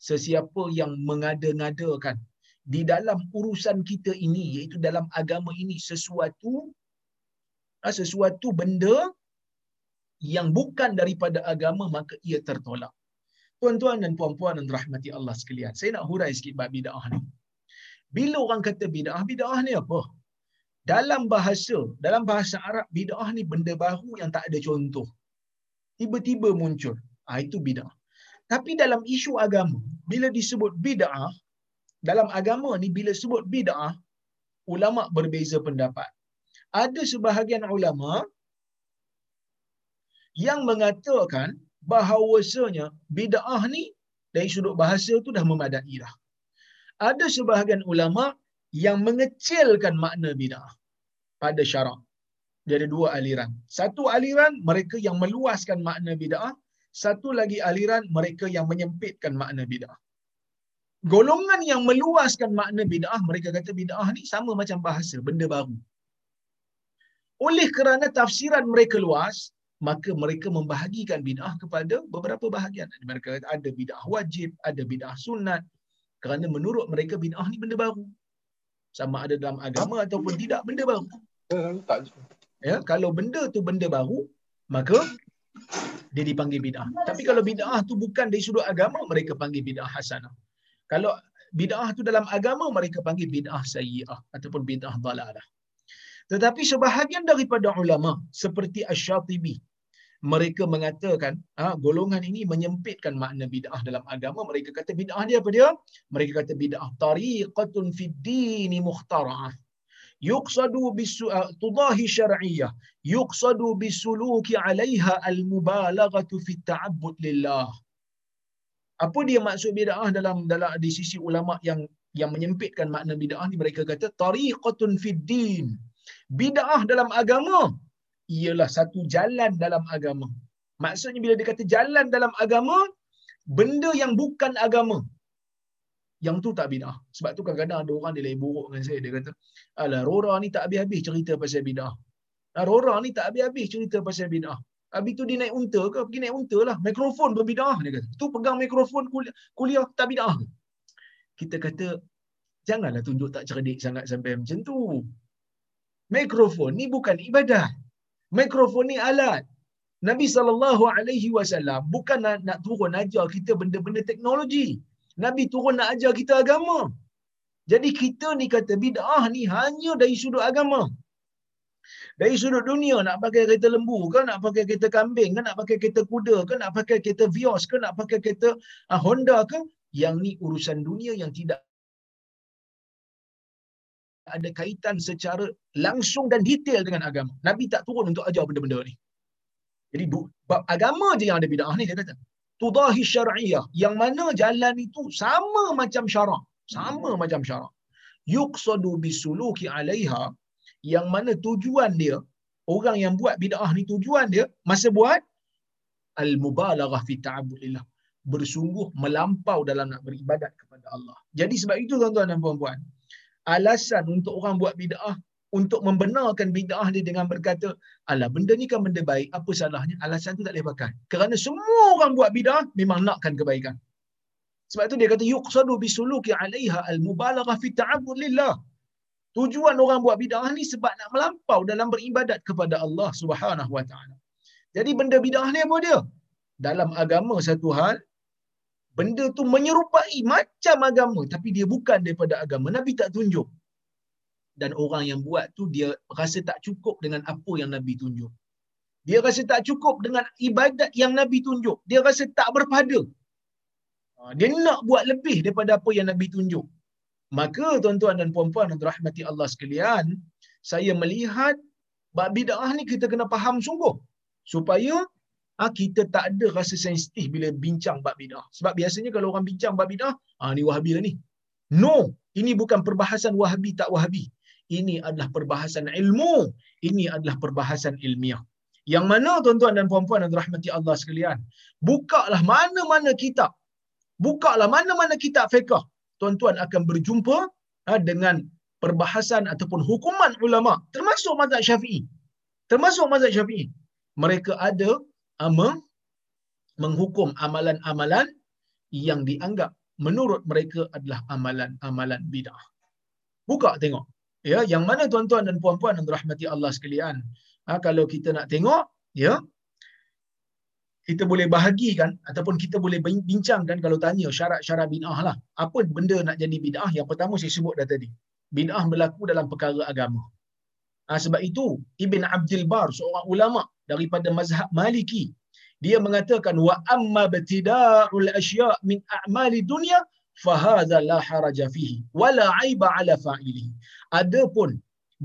Sesiapa yang mengada-ngadakan di dalam urusan kita ini iaitu dalam agama ini sesuatu ah, sesuatu benda yang bukan daripada agama maka ia tertolak. Tuan-tuan dan puan-puan dan rahmati Allah sekalian. Saya nak hurai sikit bab bid'ah ni. Bila orang kata bid'ah, bid'ah ni apa? Dalam bahasa, dalam bahasa Arab, bid'ah ni benda baru yang tak ada contoh. Tiba-tiba muncul. Ha, itu bid'ah. Tapi dalam isu agama, bila disebut bid'ah, dalam agama ni bila sebut bid'ah, ulama berbeza pendapat. Ada sebahagian ulama yang mengatakan bahawasanya bid'ah ni dari sudut bahasa tu dah memadai dah. Ada sebahagian ulama yang mengecilkan makna bid'ah pada syarak. Dia ada dua aliran. Satu aliran mereka yang meluaskan makna bid'ah, satu lagi aliran mereka yang menyempitkan makna bid'ah. Golongan yang meluaskan makna bid'ah, mereka kata bid'ah ni sama macam bahasa, benda baru. Oleh kerana tafsiran mereka luas, maka mereka membahagikan bid'ah kepada beberapa bahagian. Mereka kata ada bid'ah wajib, ada bid'ah sunat. Kerana menurut mereka bid'ah ni benda baru. Sama ada dalam agama ataupun tidak, benda baru. Ya, kalau benda tu benda baru, maka dia dipanggil bid'ah. Tapi kalau bid'ah tu bukan dari sudut agama, mereka panggil bid'ah hasanah. Kalau bid'ah tu dalam agama, mereka panggil bid'ah sayyi'ah ataupun bid'ah dalalah. Tetapi sebahagian daripada ulama seperti Asy-Syatibi mereka mengatakan ha, golongan ini menyempitkan makna bid'ah dalam agama. Mereka kata bid'ah dia apa dia? Mereka kata bid'ah tariqatun fid dini mukhtara'ah. Yuqsadu bisu uh, tudahi syar'iyyah. Yuqsadu bisuluki 'alaiha al-mubalaghatu fi ta'abbud lillah. Apa dia maksud bid'ah dalam dalam di sisi ulama yang yang menyempitkan makna bid'ah ni mereka kata tariqatun fid din. Bid'ah dalam agama ialah satu jalan dalam agama. Maksudnya bila dia kata jalan dalam agama, benda yang bukan agama. Yang tu tak bid'ah. Sebab tu kadang-kadang ada orang dia lain buruk dengan saya. Dia kata, alah Rora ni tak habis-habis cerita pasal bid'ah. Ah, Rora ni tak habis-habis cerita pasal bid'ah. Habis tu dia naik unta ke? Pergi naik unta lah. Mikrofon pun bid'ah. Dia kata, tu pegang mikrofon kuliah, kuliah tak bid'ah? Kita kata, janganlah tunjuk tak cerdik sangat sampai macam tu. Mikrofon ni bukan ibadah. Mikrofon ni alat. Nabi wasallam bukan nak, nak turun ajar kita benda-benda teknologi. Nabi turun nak ajar kita agama. Jadi kita ni kata bid'ah ni hanya dari sudut agama. Dari sudut dunia nak pakai kereta lembu ke, nak pakai kereta kambing ke, nak pakai kereta kuda ke, nak pakai kereta Vios ke, nak pakai kereta uh, Honda ke, yang ni urusan dunia yang tidak ada kaitan secara langsung dan detail dengan agama. Nabi tak turun untuk ajar benda-benda ni. Jadi bab agama je yang ada bid'ah ni dia kata. Tudahi syar'iyah. Yang mana jalan itu sama macam syarak, sama macam syarak. Yuqsadu bisuluki 'alaiha. Yang mana tujuan dia orang yang buat bid'ah ni tujuan dia masa buat? Al-mubalaghah fi ta'abbudillah. Bersungguh melampau dalam nak beribadat kepada Allah. Jadi sebab itu tuan-tuan dan puan-puan, alasan untuk orang buat bid'ah untuk membenarkan bid'ah dia dengan berkata, alah benda ni kan benda baik, apa salahnya? Alasan tu tak boleh pakai. Kerana semua orang buat bid'ah memang nakkan kebaikan. Sebab tu dia kata yuqsadu bisuluki 'alaiha al-mubalaghah fi ta'abbud lillah. Tujuan orang buat bid'ah ni sebab nak melampau dalam beribadat kepada Allah Subhanahu wa taala. Jadi benda bid'ah ni apa dia? Dalam agama satu hal, benda tu menyerupai macam agama tapi dia bukan daripada agama nabi tak tunjuk dan orang yang buat tu dia rasa tak cukup dengan apa yang nabi tunjuk Dia rasa tak cukup dengan ibadat yang Nabi tunjuk. Dia rasa tak berpada. Ha, dia nak buat lebih daripada apa yang Nabi tunjuk. Maka tuan-tuan dan puan-puan dan rahmati Allah sekalian, saya melihat bab bid'ah ni kita kena faham sungguh supaya ha, kita tak ada rasa sensitif bila bincang bab bid'ah. Sebab biasanya kalau orang bincang bab bid'ah, ah ni wahabi lah ni. No, ini bukan perbahasan wahabi tak wahabi. Ini adalah perbahasan ilmu. Ini adalah perbahasan ilmiah. Yang mana tuan-tuan dan puan-puan dan rahmati Allah sekalian, bukalah mana-mana kitab. Bukalah mana-mana kitab fiqh. Tuan-tuan akan berjumpa ha, dengan perbahasan ataupun hukuman ulama termasuk mazhab Syafi'i. Termasuk mazhab Syafi'i. Mereka ada ama menghukum amalan-amalan yang dianggap menurut mereka adalah amalan-amalan bid'ah. Buka tengok. Ya, yang mana tuan-tuan dan puan-puan yang dirahmati Allah sekalian. Ha, kalau kita nak tengok, ya, kita boleh bahagikan ataupun kita boleh bincangkan kalau tanya syarat-syarat bid'ah lah. Apa benda nak jadi bid'ah? Yang pertama saya sebut dah tadi. Bid'ah berlaku dalam perkara agama. Ha, sebab itu Ibn Abdul Bar seorang ulama daripada mazhab Maliki dia mengatakan wa amma batida'ul asya' min a'mali dunya fa hadha la haraja fihi wala aiba ala fa'ilihi adapun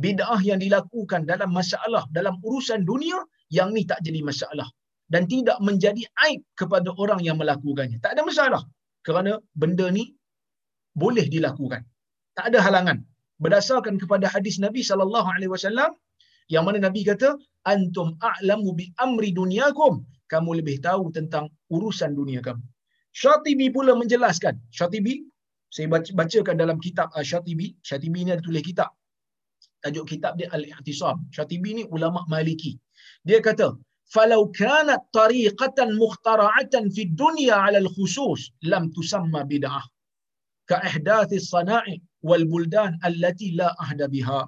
bid'ah yang dilakukan dalam masalah dalam urusan dunia yang ni tak jadi masalah. Dan tidak menjadi aib kepada orang yang melakukannya. Tak ada masalah. Kerana benda ni boleh dilakukan. Tak ada halangan. Berdasarkan kepada hadis Nabi sallallahu alaihi wasallam yang mana Nabi kata antum a'lamu bi amri dunyakum. Kamu lebih tahu tentang urusan dunia kamu. Syatibi pula menjelaskan. Syatibi saya bacakan dalam kitab uh, Syatibi. Syatibi ni ada tulis kitab. Tajuk kitab dia Al-I'tisam. Syatibi ni ulama Maliki. Dia kata falau kanat tariqatan mukhtara'atan fi dunya 'ala al-khusus lam tusamma bid'ah. Ka ihdathi as-sana'i wal buldan allati la ahda biha.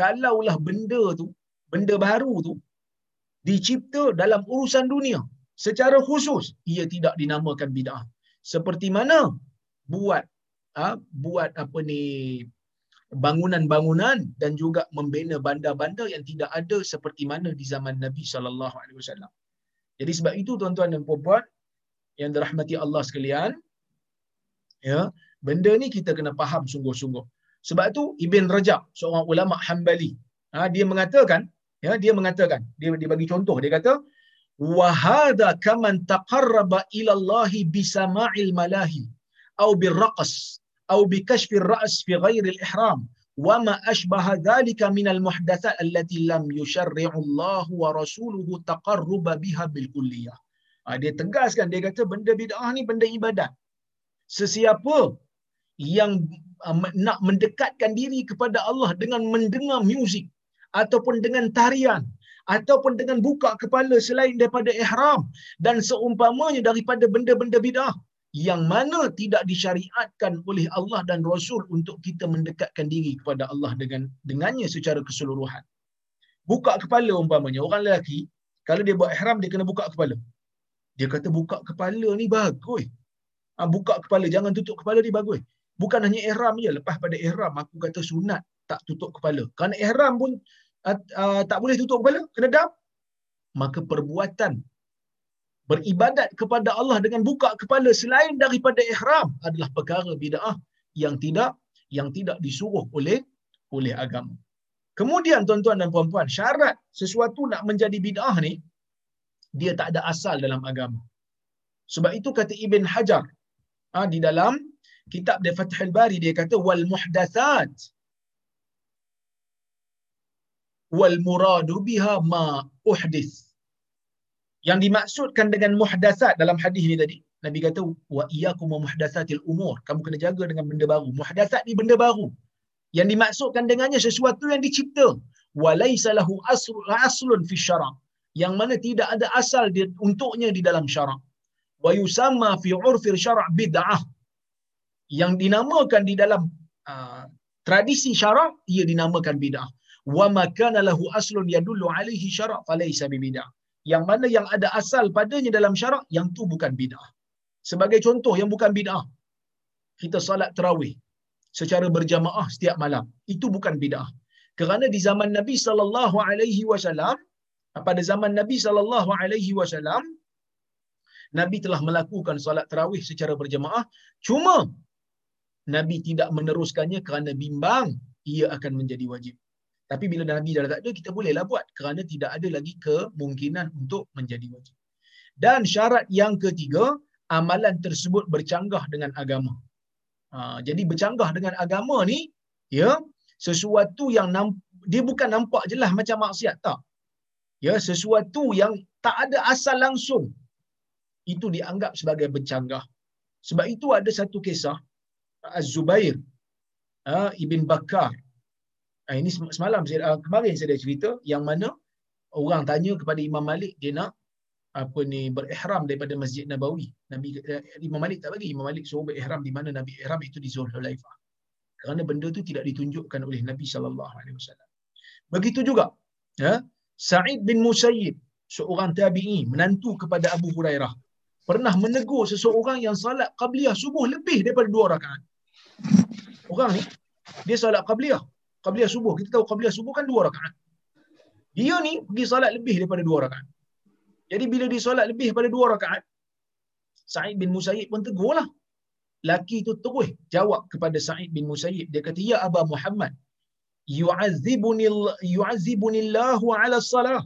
Kalaulah benda tu benda baru tu dicipta dalam urusan dunia secara khusus ia tidak dinamakan bid'ah. Seperti mana buat Ha? buat apa ni bangunan-bangunan dan juga membina bandar-bandar yang tidak ada seperti mana di zaman Nabi sallallahu alaihi wasallam. Jadi sebab itu tuan-tuan dan puan-puan yang dirahmati Allah sekalian, ya, benda ni kita kena faham sungguh-sungguh. Sebab tu Ibn Rajab, seorang ulama Hambali, ha, dia mengatakan, ya, dia mengatakan, dia, dia bagi contoh, dia kata, "Wahada kaman taqarraba ila Allah bisama'il malahi bil birraqs." أو بكشف الرأس في غير الإحرام. وما أشبه ذلك من المحدثات التي لم يشرع الله ورسوله تقرب بها بالكلية. dia tegaskan dia kata benda bid'ah ni benda ibadat. Sesiapa yang ah, nak mendekatkan diri kepada Allah dengan mendengar muzik ataupun dengan tarian ataupun dengan buka kepala selain daripada ihram dan seumpamanya daripada benda-benda bid'ah yang mana tidak disyariatkan oleh Allah dan Rasul untuk kita mendekatkan diri kepada Allah dengan dengannya secara keseluruhan. Buka kepala umpamanya orang lelaki kalau dia buat ihram dia kena buka kepala. Dia kata buka kepala ni bagus. Ha, buka kepala jangan tutup kepala ni bagus. Bukan hanya ihram je lepas pada ihram aku kata sunat tak tutup kepala. Kerana ihram pun uh, tak boleh tutup kepala, kena dam. Maka perbuatan beribadat kepada Allah dengan buka kepala selain daripada ihram adalah perkara bid'ah yang tidak yang tidak disuruh oleh oleh agama. Kemudian tuan-tuan dan puan-puan, syarat sesuatu nak menjadi bid'ah ni dia tak ada asal dalam agama. Sebab itu kata Ibn Hajar ha, di dalam kitab dia Fathul Bari dia kata wal muhdatsat wal muradu biha ma uhdis yang dimaksudkan dengan muhdasat dalam hadis ni tadi. Nabi kata wa iyyakum muhdatsatil umur. Kamu kena jaga dengan benda baru. Muhdasat ni benda baru. Yang dimaksudkan dengannya sesuatu yang dicipta. Walaysa lahu aslun fi syara. Yang mana tidak ada asal dia untuknya di dalam syarak wa yusamma fi urfi syara' bid'ah. Yang dinamakan di dalam uh, tradisi syarak ia dinamakan bid'ah. Wa ma kana lahu aslun yadullu alaihi syara' falaysa bibidah yang mana yang ada asal padanya dalam syarak yang tu bukan bidah. Sebagai contoh yang bukan bidah kita salat tarawih secara berjamaah setiap malam itu bukan bidah. Kerana di zaman Nabi sallallahu alaihi wasallam pada zaman Nabi sallallahu alaihi wasallam Nabi telah melakukan solat tarawih secara berjemaah cuma Nabi tidak meneruskannya kerana bimbang ia akan menjadi wajib. Tapi bila Nabi dah tak ada, kita bolehlah buat kerana tidak ada lagi kemungkinan untuk menjadi wajib. Dan syarat yang ketiga, amalan tersebut bercanggah dengan agama. Ha, jadi bercanggah dengan agama ni, ya, sesuatu yang namp- dia bukan nampak jelas macam maksiat tak. Ya, sesuatu yang tak ada asal langsung itu dianggap sebagai bercanggah. Sebab itu ada satu kisah Az-Zubair uh, Ibn Bakar. Uh, ini semalam saya uh, kemarin saya dah cerita yang mana orang tanya kepada Imam Malik dia nak apa ni berihram daripada Masjid Nabawi. Nabi uh, Imam Malik tak bagi Imam Malik suruh berihram di mana Nabi ihram itu di Zulhulaifah. Kerana benda itu tidak ditunjukkan oleh Nabi sallallahu alaihi wasallam. Begitu juga ya Sa'id bin Musayyib seorang tabi'i menantu kepada Abu Hurairah pernah menegur seseorang yang salat qabliyah subuh lebih daripada dua rakaat. Orang ni dia salat qabliyah, qabliyah subuh. Kita tahu qabliyah subuh kan dua rakaat. Dia ni pergi salat lebih daripada dua rakaat. Jadi bila dia salat lebih daripada dua rakaat, Sa'id bin Musayyib pun tegurlah. Laki itu terus jawab kepada Sa'id bin Musayyib. Dia kata, Ya Aba Muhammad, yu'azibuni yu'azibunillahu ala salah.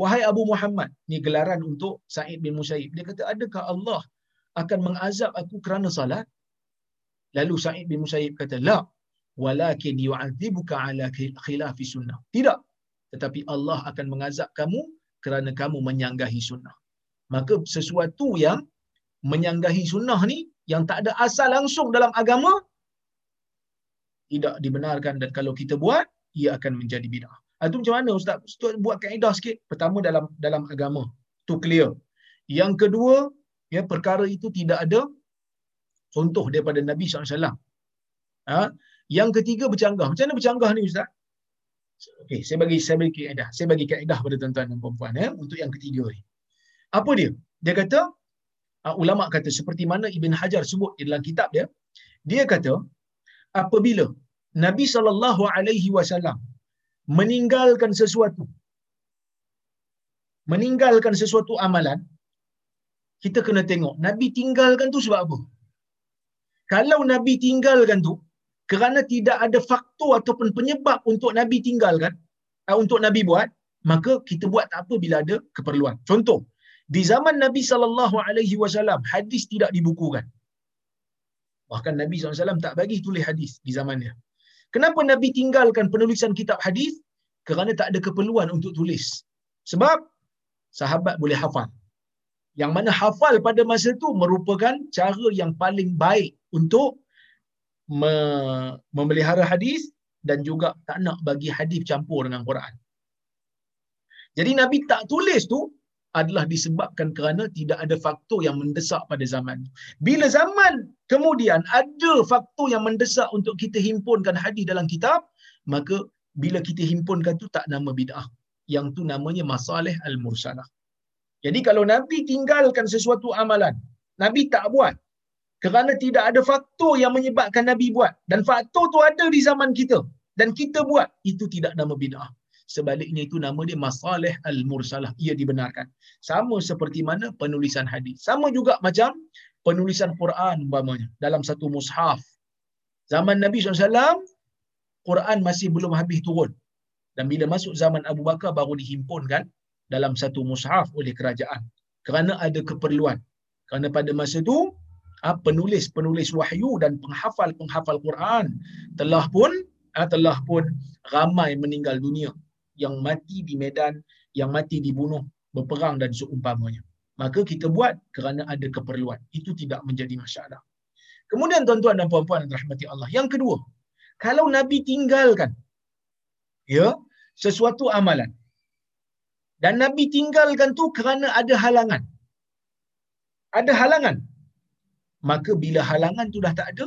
Wahai Abu Muhammad, ni gelaran untuk Sa'id bin Musayyib. Dia kata, adakah Allah akan mengazab aku kerana salat? Lalu Sa'id bin Musayyib kata, la, walakin yu'adzibuka ala khilafi sunnah. Tidak. Tetapi Allah akan mengazab kamu kerana kamu menyanggahi sunnah. Maka sesuatu yang menyanggahi sunnah ni, yang tak ada asal langsung dalam agama, tidak dibenarkan dan kalau kita buat, ia akan menjadi bid'ah. Itu macam mana Ustaz? Ustaz buat kaedah sikit. Pertama dalam dalam agama. Tu clear. Yang kedua, ya perkara itu tidak ada contoh daripada Nabi SAW. Ha? Yang ketiga bercanggah. Macam mana bercanggah ni Ustaz? Okey, saya bagi saya bagi kaedah. Saya bagi kaedah pada tuan-tuan dan puan-puan ya, untuk yang ketiga ni. Apa dia? Dia kata uh, ulama kata seperti mana Ibn Hajar sebut di dalam kitab dia, dia kata apabila Nabi sallallahu alaihi wasallam meninggalkan sesuatu meninggalkan sesuatu amalan kita kena tengok Nabi tinggalkan tu sebab apa kalau Nabi tinggalkan tu kerana tidak ada faktor ataupun penyebab untuk Nabi tinggalkan uh, untuk Nabi buat maka kita buat tak apa bila ada keperluan contoh di zaman Nabi sallallahu alaihi wasallam hadis tidak dibukukan bahkan Nabi SAW tak bagi tulis hadis di zaman dia Kenapa Nabi tinggalkan penulisan kitab hadis? Kerana tak ada keperluan untuk tulis. Sebab sahabat boleh hafal. Yang mana hafal pada masa itu merupakan cara yang paling baik untuk me- memelihara hadis dan juga tak nak bagi hadis campur dengan Quran. Jadi Nabi tak tulis tu adalah disebabkan kerana tidak ada faktor yang mendesak pada zaman. Bila zaman kemudian ada faktor yang mendesak untuk kita himpunkan hadis dalam kitab, maka bila kita himpunkan tu tak nama bid'ah. Yang tu namanya masalih al-mursalah. Jadi kalau Nabi tinggalkan sesuatu amalan, Nabi tak buat kerana tidak ada faktor yang menyebabkan Nabi buat. Dan faktor tu ada di zaman kita. Dan kita buat, itu tidak nama bid'ah. Sebaliknya itu nama dia masalih al-mursalah. Ia dibenarkan. Sama seperti mana penulisan hadis. Sama juga macam penulisan Quran umpamanya. Dalam satu mushaf. Zaman Nabi SAW Quran masih belum habis turun. Dan bila masuk zaman Abu Bakar baru dihimpunkan dalam satu mushaf oleh kerajaan. Kerana ada keperluan. Kerana pada masa itu penulis-penulis wahyu dan penghafal-penghafal Quran telah pun ah, telah pun ramai meninggal dunia yang mati di medan, yang mati dibunuh, berperang dan seumpamanya. Maka kita buat kerana ada keperluan. Itu tidak menjadi masalah. Kemudian tuan-tuan dan puan-puan yang Allah. Yang kedua, kalau Nabi tinggalkan ya sesuatu amalan dan Nabi tinggalkan tu kerana ada halangan. Ada halangan. Maka bila halangan tu dah tak ada,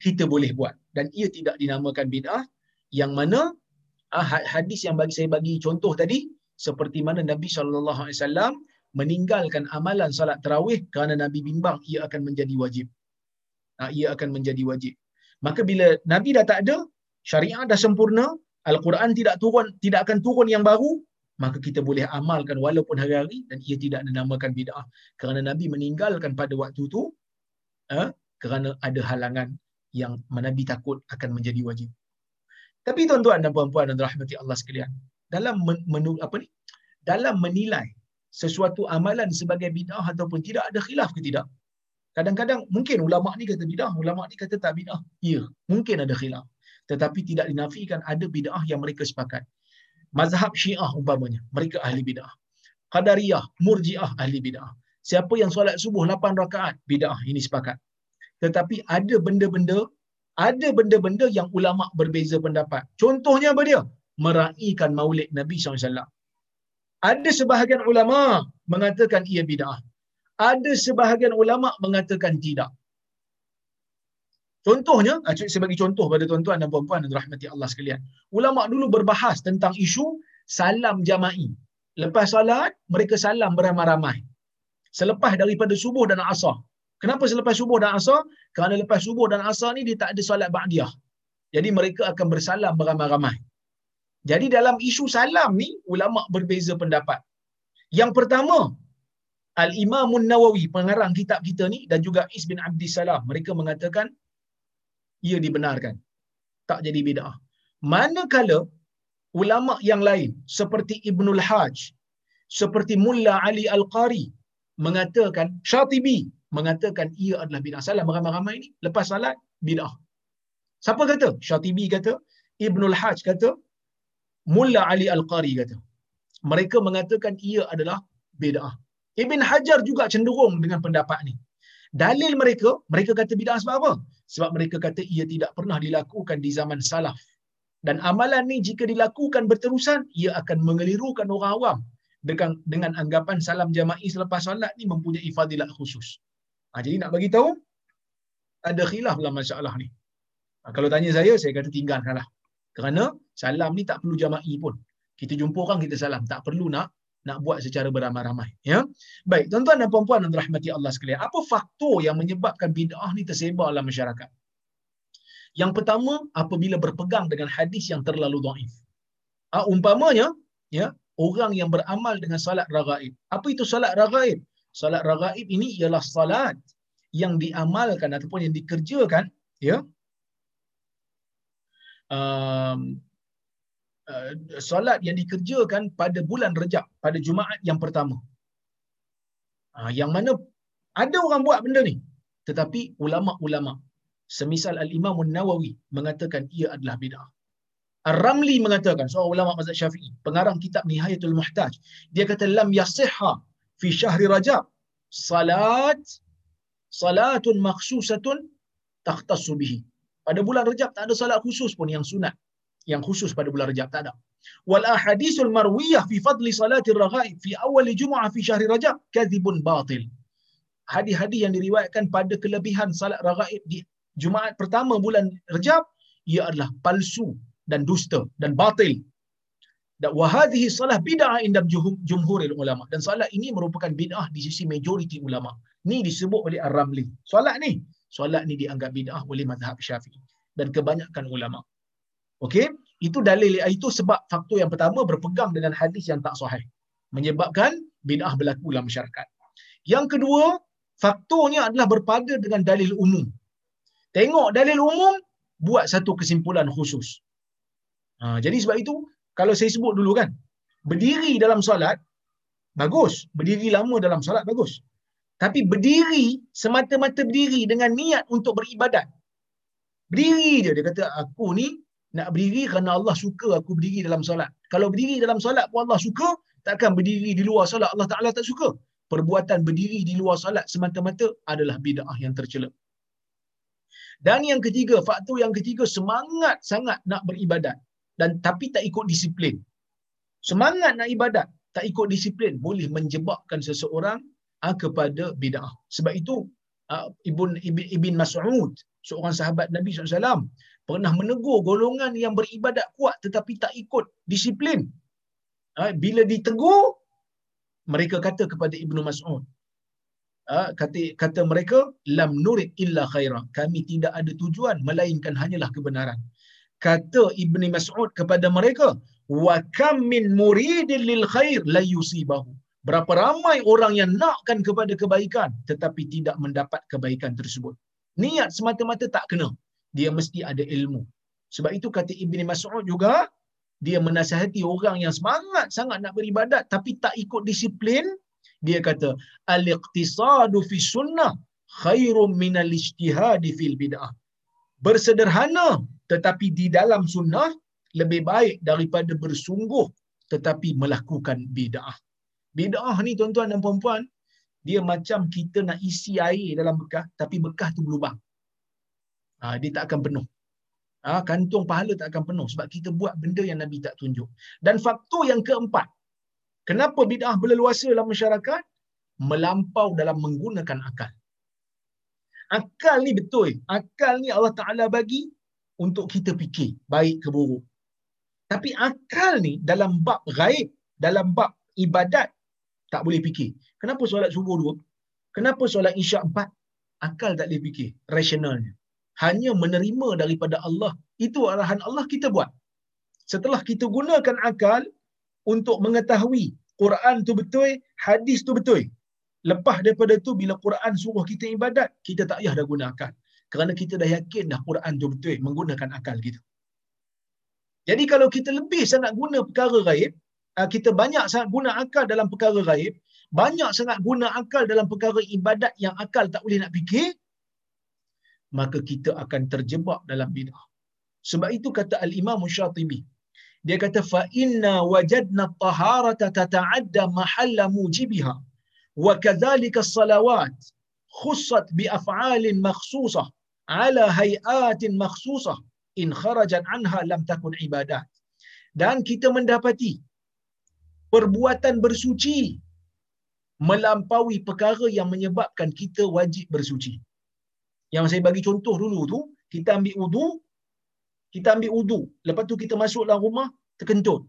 kita boleh buat. Dan ia tidak dinamakan bid'ah yang mana Ah, hadis yang bagi saya bagi contoh tadi seperti mana Nabi sallallahu alaihi wasallam meninggalkan amalan salat tarawih kerana Nabi bimbang ia akan menjadi wajib. Ha, ia akan menjadi wajib. Maka bila Nabi dah tak ada, syariat dah sempurna, Al-Quran tidak turun, tidak akan turun yang baru, maka kita boleh amalkan walaupun hari-hari dan ia tidak dinamakan bid'ah kerana Nabi meninggalkan pada waktu itu eh, kerana ada halangan yang Nabi takut akan menjadi wajib. Tapi tuan-tuan dan puan-puan dan rahmati Allah sekalian, dalam menu, apa ni? Dalam menilai sesuatu amalan sebagai bid'ah ataupun tidak ada khilaf ke tidak? Kadang-kadang mungkin ulama ni kata bid'ah, ulama ni kata tak bid'ah. Ya, mungkin ada khilaf. Tetapi tidak dinafikan ada bid'ah yang mereka sepakat. Mazhab Syiah umpamanya, mereka ahli bid'ah. Qadariyah, Murji'ah ahli bid'ah. Siapa yang solat subuh 8 rakaat, bid'ah ini sepakat. Tetapi ada benda-benda ada benda-benda yang ulama berbeza pendapat. Contohnya apa dia? Meraihkan maulid Nabi SAW. Ada sebahagian ulama mengatakan ia bid'ah. Ada sebahagian ulama mengatakan tidak. Contohnya, ah, sebagai contoh pada tuan-tuan dan puan-puan dan rahmati Allah sekalian. Ulama dulu berbahas tentang isu salam jama'i. Lepas salat, mereka salam beramai-ramai. Selepas daripada subuh dan asar. Kenapa selepas subuh dan asar? Kerana lepas subuh dan asar ni dia tak ada solat ba'diyah. Jadi mereka akan bersalam beramai-ramai. Jadi dalam isu salam ni, ulama berbeza pendapat. Yang pertama, Al-Imamun Nawawi, pengarang kitab kita ni, dan juga Is bin Abdi Salam, mereka mengatakan, ia dibenarkan. Tak jadi bid'ah. Manakala ulama yang lain, seperti Ibnul Hajj, seperti Mulla Ali Al-Qari, mengatakan, Syatibi, mengatakan ia adalah bid'ah. Salah beramai-ramai ini lepas salat bid'ah. Siapa kata? Syatibi kata, Ibnul Hajj kata, Mulla Ali Al-Qari kata. Mereka mengatakan ia adalah bid'ah. Ibn Hajar juga cenderung dengan pendapat ni. Dalil mereka, mereka kata bid'ah sebab apa? Sebab mereka kata ia tidak pernah dilakukan di zaman salaf. Dan amalan ni jika dilakukan berterusan, ia akan mengelirukan orang awam dengan, dengan anggapan salam jama'i selepas solat ni mempunyai fadilat khusus. Ha, jadi nak bagi tahu ada khilaf dalam masalah ni. Ha, kalau tanya saya, saya kata tinggalkanlah. Kerana salam ni tak perlu jama'i pun. Kita jumpa orang kita salam, tak perlu nak nak buat secara beramai-ramai, ya. Baik, tuan-tuan dan puan-puan yang dirahmati Allah sekalian, apa faktor yang menyebabkan bid'ah ni tersebar dalam masyarakat? Yang pertama, apabila berpegang dengan hadis yang terlalu dhaif. Ha, umpamanya, ya, orang yang beramal dengan salat raghaib. Apa itu salat raghaib? Salat raghaib ini ialah salat yang diamalkan ataupun yang dikerjakan ya um, uh, solat yang dikerjakan pada bulan Rejab pada Jumaat yang pertama. Uh, yang mana ada orang buat benda ni tetapi ulama-ulama semisal al-Imam nawawi mengatakan ia adalah bidah. Ar-Ramli mengatakan seorang ulama mazhab Syafi'i, pengarang kitab Nihayatul Muhtaj, dia kata lam yasihha fi syahri Rajab salat salatun makhsusatun takhtassu bihi. Pada bulan Rejab tak ada salat khusus pun yang sunat. Yang khusus pada bulan Rejab tak ada. Wal ahadithul marwiyah fi fadli salati raghaib fi awal Jumu'ah fi syahri Rajab kadhibun batil. Hadis-hadis yang diriwayatkan pada kelebihan salat raghaib di Jumaat pertama bulan Rejab ia adalah palsu dan dusta dan batil. Dan wahadhihi salah bid'ah inda jumhuril ulama. Dan salat ini merupakan bid'ah di sisi majoriti ulama. Ni disebut oleh Ar-Ramli. Solat ni? Solat ni dianggap bid'ah oleh mazhab Syafi'i dan kebanyakan ulama. Okey? Itu dalil itu sebab faktor yang pertama berpegang dengan hadis yang tak sahih. Menyebabkan bid'ah berlaku dalam masyarakat. Yang kedua faktornya adalah berpada dengan dalil umum. Tengok dalil umum buat satu kesimpulan khusus ha, jadi sebab itu kalau saya sebut dulu kan, berdiri dalam solat, bagus. Berdiri lama dalam solat, bagus. Tapi berdiri, semata-mata berdiri dengan niat untuk beribadat. Berdiri dia, dia kata, aku ni nak berdiri kerana Allah suka aku berdiri dalam solat. Kalau berdiri dalam solat pun Allah suka, takkan berdiri di luar solat Allah Ta'ala tak suka. Perbuatan berdiri di luar solat semata-mata adalah bid'ah yang tercela. Dan yang ketiga, faktor yang ketiga, semangat sangat nak beribadat dan tapi tak ikut disiplin. Semangat nak ibadat, tak ikut disiplin boleh menjebakkan seseorang uh, kepada bid'ah. Sebab itu uh, Ibn, Ibn, Ibn Mas'ud, seorang sahabat Nabi SAW, pernah menegur golongan yang beribadat kuat tetapi tak ikut disiplin. Uh, bila ditegur, mereka kata kepada Ibn Mas'ud, kata, kata mereka, Lam nurid illa khairah. Kami tidak ada tujuan melainkan hanyalah kebenaran kata Ibni Mas'ud kepada mereka wa kam min muridin lil khair la yusibahu. Berapa ramai orang yang nakkan kepada kebaikan tetapi tidak mendapat kebaikan tersebut. Niat semata-mata tak kena. Dia mesti ada ilmu. Sebab itu kata Ibni Mas'ud juga dia menasihati orang yang semangat sangat nak beribadat tapi tak ikut disiplin. Dia kata al-iqtisadu fi sunnah khairum min al-ijtihadi fil bid'ah. Bersederhana tetapi di dalam sunnah lebih baik daripada bersungguh tetapi melakukan bid'ah. Bid'ah ni tuan-tuan dan puan-puan, dia macam kita nak isi air dalam bekah tapi bekah tu berlubang. Ha, dia tak akan penuh. Ha, kantung pahala tak akan penuh sebab kita buat benda yang Nabi tak tunjuk. Dan faktor yang keempat, kenapa bid'ah berleluasa dalam masyarakat? Melampau dalam menggunakan akal. Akal ni betul. Akal ni Allah Ta'ala bagi untuk kita fikir baik ke buruk. Tapi akal ni dalam bab gaib, dalam bab ibadat tak boleh fikir. Kenapa solat subuh dua? Kenapa solat isyak empat? Akal tak boleh fikir. Rasionalnya. Hanya menerima daripada Allah. Itu arahan Allah kita buat. Setelah kita gunakan akal untuk mengetahui Quran tu betul, hadis tu betul. Lepas daripada tu bila Quran suruh kita ibadat, kita tak payah dah guna akal. Kerana kita dah yakin dah Quran tu betul menggunakan akal kita. Jadi kalau kita lebih sangat guna perkara gaib, ah, kita banyak sangat guna akal dalam perkara gaib, banyak sangat guna akal dalam perkara ibadat yang akal tak boleh nak fikir, maka kita akan terjebak dalam bid'ah. Sebab itu kata al-Imam Syatibi, dia kata at-taharata tata'adda mahalla mujibiha wa kadzalika as-salawat khussat bi af'alin makhsusah ala hayatin makhsusah in kharajat anha lam takun ibadat. Dan kita mendapati perbuatan bersuci melampaui perkara yang menyebabkan kita wajib bersuci. Yang saya bagi contoh dulu tu, kita ambil wudu, kita ambil wudu. Lepas tu kita masuk dalam rumah, terkentut.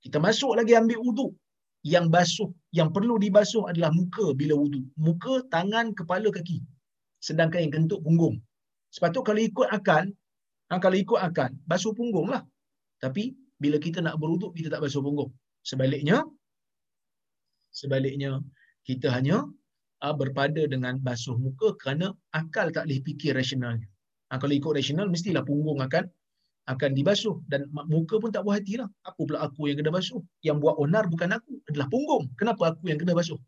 Kita masuk lagi ambil wudu. Yang basuh, yang perlu dibasuh adalah muka bila wudu. Muka, tangan, kepala, kaki. Sedangkan yang kentut punggung. Sebab tu kalau ikut akal, Ha, kalau ikut akal, basuh punggung lah. Tapi bila kita nak beruduk, kita tak basuh punggung. Sebaliknya, sebaliknya kita hanya ha, berpada dengan basuh muka kerana akal tak boleh fikir rasionalnya. Ha, kalau ikut rasional, mestilah punggung akan akan dibasuh dan muka pun tak buat hati lah. Apa pula aku yang kena basuh? Yang buat onar bukan aku, adalah punggung. Kenapa aku yang kena basuh?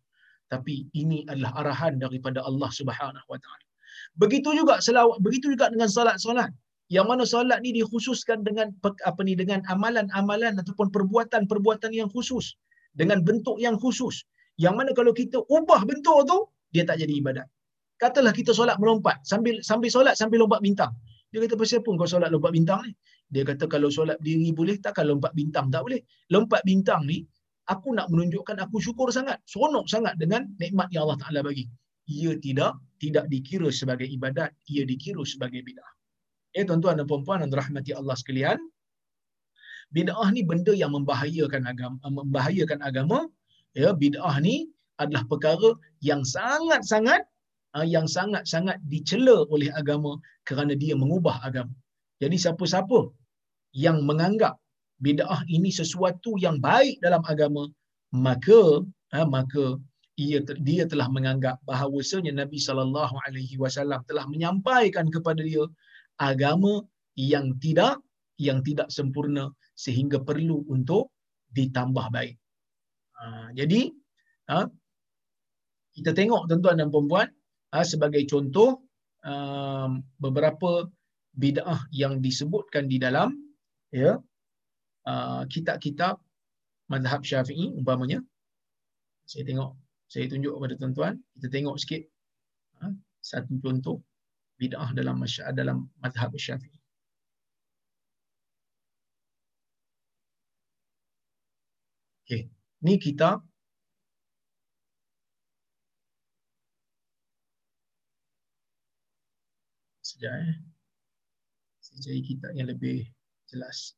Tapi ini adalah arahan daripada Allah Subhanahu Taala. Begitu juga selawat, begitu juga dengan salat-salat yang mana solat ni dikhususkan dengan apa ni dengan amalan-amalan ataupun perbuatan-perbuatan yang khusus. Dengan bentuk yang khusus. Yang mana kalau kita ubah bentuk tu dia tak jadi ibadat. Katalah kita solat melompat sambil sambil solat sambil lompat bintang. Dia kata pasal pun kau solat lompat bintang ni? Dia kata kalau solat berdiri boleh takkan lompat bintang tak boleh. Lompat bintang ni aku nak menunjukkan aku syukur sangat seronok sangat dengan nikmat yang Allah Taala bagi ia tidak tidak dikira sebagai ibadat ia dikira sebagai bidah Ya tuan-tuan dan puan-puan dan rahmati Allah sekalian, bid'ah ni benda yang membahayakan agama, membahayakan agama. Ya, bid'ah ni adalah perkara yang sangat-sangat ah, yang sangat-sangat dicela oleh agama kerana dia mengubah agama. Jadi siapa-siapa yang menganggap bid'ah ini sesuatu yang baik dalam agama, maka ha, maka ia dia telah menganggap bahawasanya Nabi sallallahu alaihi wasallam telah menyampaikan kepada dia agama yang tidak yang tidak sempurna sehingga perlu untuk ditambah baik. Ha, jadi ha, kita tengok tuan-tuan dan puan-puan ha, sebagai contoh beberapa bid'ah yang disebutkan di dalam ya kitab-kitab mazhab Syafi'i umpamanya saya tengok saya tunjuk kepada tuan-tuan kita tengok sikit ha, satu contoh bid'ah dalam masyarakat dalam mazhab Syafi'i. Okey, ni kita Sekejap eh. Cari kitab yang lebih jelas.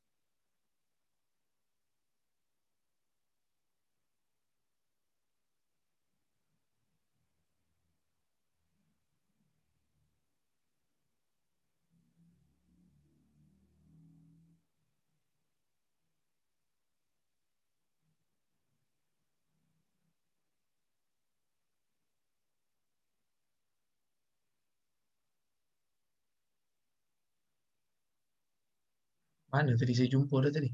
Mana tadi saya jumpa dah tadi?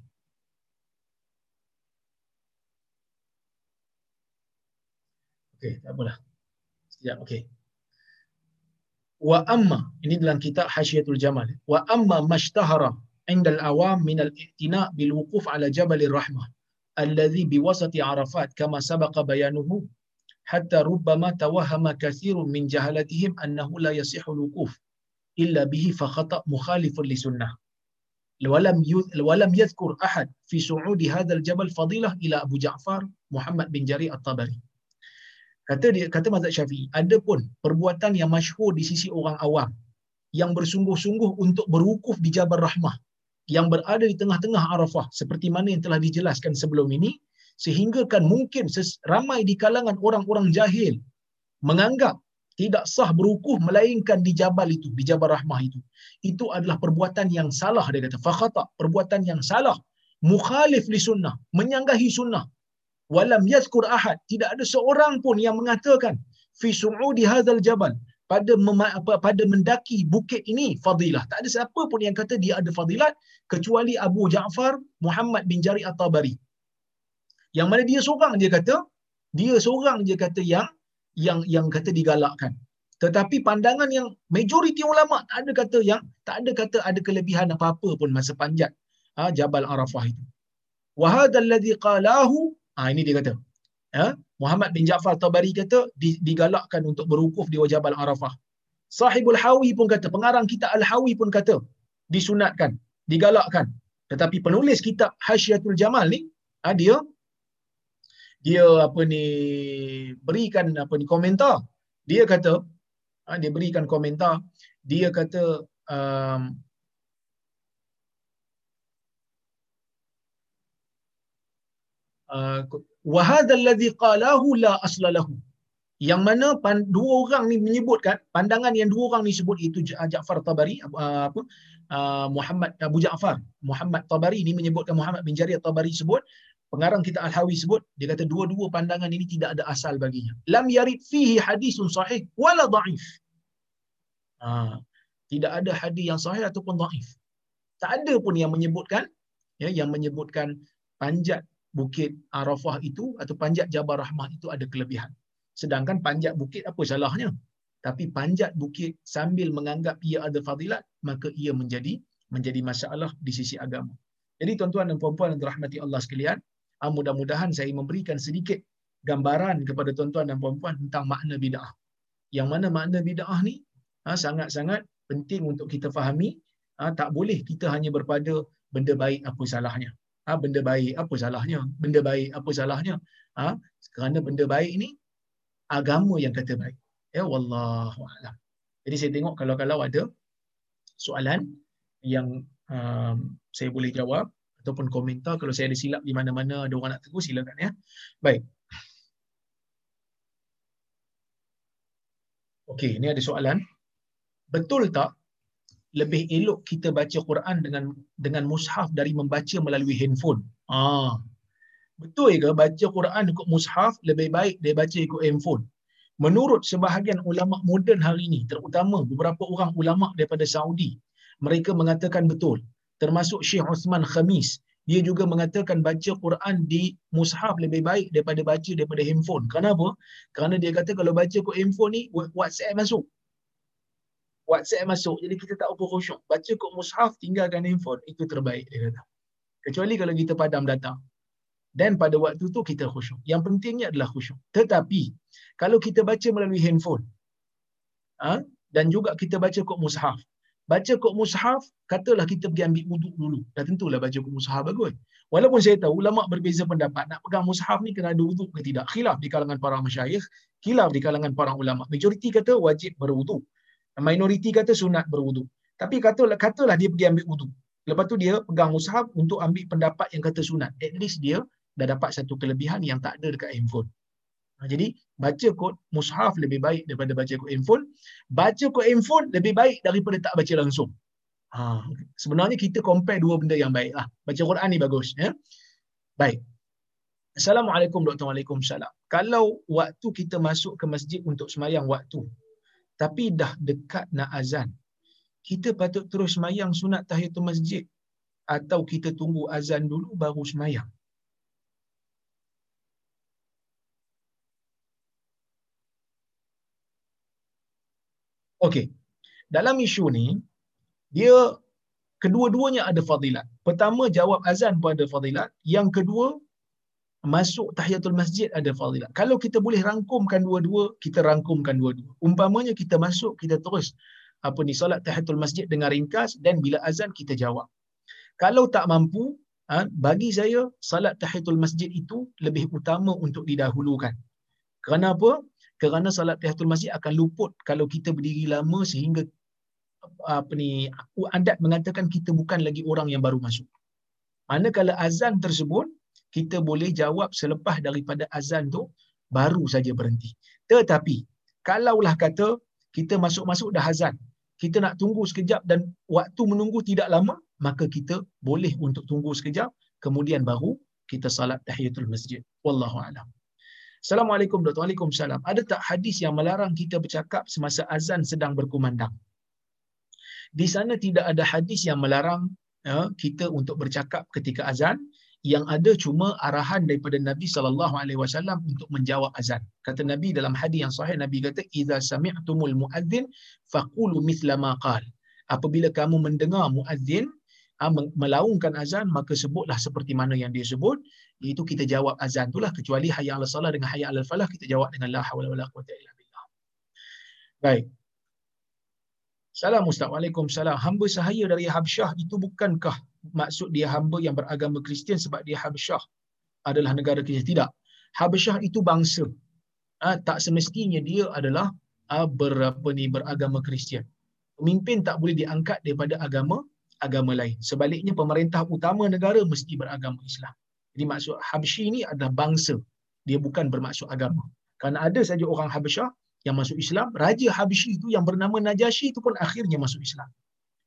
Okey, tak apalah. Sekejap, okey. Wa amma, ini dalam kitab Hasyiatul Jamal. Wa amma mashtahara indal awam min al-i'tina bil wuquf ala Jabal Rahmah alladhi biwasati Arafat kama sabaqa bayanuhu hatta rubbama tawahama kathirun min jahalatihim annahu la yasihu al-wuquf illa bihi fa khata mukhalifun li sunnah. ولم ولم يذكر احد في صعود هذا الجبل فضيله الى ابو جعفر محمد bin Jari At-Tabari. Kata dia kata mazhab Syafi'i, ada pun perbuatan yang masyhur di sisi orang awam yang bersungguh-sungguh untuk berwukuf di Jabal Rahmah yang berada di tengah-tengah Arafah seperti mana yang telah dijelaskan sebelum ini sehingga kan mungkin ramai di kalangan orang-orang jahil menganggap tidak sah berukuf melainkan di jabal itu, di Jabal Rahmah itu. Itu adalah perbuatan yang salah dia kata. Fakhata, perbuatan yang salah. Mukhalif li sunnah, menyanggahi sunnah. Walam yazkur ahad, tidak ada seorang pun yang mengatakan fi su'udi hadzal jabal pada apa, pada mendaki bukit ini fadilah. Tak ada siapa pun yang kata dia ada fadilat kecuali Abu Ja'far Muhammad bin Jari At-Tabari. Yang mana dia seorang dia kata, dia seorang dia kata yang yang yang kata digalakkan. Tetapi pandangan yang majoriti ulama tak ada kata yang tak ada kata ada kelebihan apa-apa pun masa panjat ha, Jabal Arafah itu. Wa hadzal ladzi qalahu ah ha, ini dia kata. Ya, Muhammad bin Ja'far Tabari kata digalakkan untuk berwukuf di Jabal Arafah. Sahibul Hawi pun kata, pengarang kitab Al-Hawi pun kata disunatkan, digalakkan. Tetapi penulis kitab Hasyiatul Jamal ni, ha, dia dia apa ni berikan apa ni komentar. Dia kata ha, dia berikan komentar. Dia kata um, uh, wa hadha alladhi qalahu la asla lahu. Yang mana dua orang ni menyebutkan pandangan yang dua orang ni sebut itu Ja'far Tabari uh, apa uh, Muhammad Abu Ja'far. Muhammad Tabari ni menyebutkan Muhammad bin Jarir Tabari sebut pengarang kita Al-Hawi sebut dia kata dua-dua pandangan ini tidak ada asal baginya. Lam yarid fihi hadisun sahih wala dhaif ha, tidak ada hadis yang sahih ataupun dhaif tak ada pun yang menyebutkan ya yang menyebutkan panjat bukit Arafah itu atau panjat Jabal Rahmah itu ada kelebihan. Sedangkan panjat bukit apa salahnya? Tapi panjat bukit sambil menganggap ia ada fadilat maka ia menjadi menjadi masalah di sisi agama. Jadi tuan-tuan dan puan-puan yang dirahmati Allah sekalian, mudah-mudahan saya memberikan sedikit gambaran kepada tuan-tuan dan puan-puan tentang makna bid'ah. Yang mana makna bid'ah ni ah, sangat-sangat penting untuk kita fahami. Ah, tak boleh kita hanya berpada benda baik apa salahnya. Benda baik apa salahnya? Benda baik apa salahnya? Kerana benda baik ni agama yang kata baik. Ya wallahu a'lam. Jadi saya tengok kalau-kalau ada soalan yang um, saya boleh jawab ataupun komentar kalau saya ada silap di mana-mana ada orang nak tegur silakan ya. Baik. Okey, ini ada soalan. Betul tak lebih elok kita baca Quran dengan dengan mushaf dari membaca melalui handphone? Ah. Betul ke baca Quran ikut mushaf lebih baik dia baca ikut handphone? Menurut sebahagian ulama moden hari ini, terutama beberapa orang ulama daripada Saudi, mereka mengatakan betul termasuk Syekh Osman Khamis dia juga mengatakan baca Quran di mushaf lebih baik daripada baca daripada handphone. Kenapa? Kerana dia kata kalau baca kat handphone ni WhatsApp masuk. WhatsApp masuk jadi kita tak apa khusyuk. Baca kat mushaf tinggalkan handphone itu terbaik dia kata. Kecuali kalau kita padam data. Dan pada waktu tu kita khusyuk. Yang pentingnya adalah khusyuk. Tetapi kalau kita baca melalui handphone ha? dan juga kita baca kat mushaf baca kod mushaf, katalah kita pergi ambil wuduk dulu. Dah tentulah baca kod mushaf bagus. Walaupun saya tahu ulama berbeza pendapat nak pegang mushaf ni kena ada wuduk ke tidak. Khilaf di kalangan para masyayikh, khilaf di kalangan para ulama. Majoriti kata wajib berwuduk. Minoriti kata sunat berwuduk. Tapi katalah katalah dia pergi ambil wuduk. Lepas tu dia pegang mushaf untuk ambil pendapat yang kata sunat. At least dia dah dapat satu kelebihan yang tak ada dekat handphone. Ha, jadi baca kod mushaf lebih baik daripada baca kod handphone. Baca kod handphone lebih baik daripada tak baca langsung. Ha, sebenarnya kita compare dua benda yang baik lah. Baca Quran ni bagus. Ya? Baik. Assalamualaikum Dr. Waalaikumsalam. Kalau waktu kita masuk ke masjid untuk semayang waktu, tapi dah dekat nak azan, kita patut terus semayang sunat tahiyatul masjid atau kita tunggu azan dulu baru semayang? Okey. Dalam isu ni, dia kedua-duanya ada fadilat. Pertama, jawab azan pun ada fadilat. Yang kedua, masuk tahiyatul masjid ada fadilat. Kalau kita boleh rangkumkan dua-dua, kita rangkumkan dua-dua. Umpamanya kita masuk, kita terus apa ni solat tahiyatul masjid dengan ringkas dan bila azan kita jawab. Kalau tak mampu, ha, bagi saya salat tahiyatul masjid itu lebih utama untuk didahulukan. Kenapa? Kerana salat tahiyatul masjid akan luput kalau kita berdiri lama sehingga apa ni adat mengatakan kita bukan lagi orang yang baru masuk. Manakala azan tersebut kita boleh jawab selepas daripada azan tu baru saja berhenti. Tetapi kalaulah kata kita masuk-masuk dah azan, kita nak tunggu sekejap dan waktu menunggu tidak lama, maka kita boleh untuk tunggu sekejap kemudian baru kita salat tahiyatul masjid. Wallahu a'lam. Assalamualaikum Dr. Waalaikumsalam. Ada tak hadis yang melarang kita bercakap semasa azan sedang berkumandang? Di sana tidak ada hadis yang melarang ya, kita untuk bercakap ketika azan. Yang ada cuma arahan daripada Nabi sallallahu alaihi wasallam untuk menjawab azan. Kata Nabi dalam hadis yang sahih Nabi kata idza sami'tumul muadzin faqulu mithla ma qal. Apabila kamu mendengar muadzin ah, melaungkan azan maka sebutlah seperti mana yang dia sebut iaitu kita jawab azan itulah kecuali hayya 'alal salah dengan hayya 'alal falah kita jawab dengan la haula wala quwwata illa billah. Baik. Salam Ustaz. Waalaikumsalam. Hamba sahaya dari Habsyah itu bukankah maksud dia hamba yang beragama Kristian sebab dia Habsyah adalah negara Kristian? Tidak. Habsyah itu bangsa. Ha, tak semestinya dia adalah ha, berapa ni beragama Kristian. Pemimpin tak boleh diangkat daripada agama agama lain. Sebaliknya pemerintah utama negara mesti beragama Islam. Jadi maksud Habsyi ini adalah bangsa. Dia bukan bermaksud agama. Kerana ada saja orang Habsyah yang masuk Islam, Raja Habsyi itu yang bernama Najasyi itu pun akhirnya masuk Islam.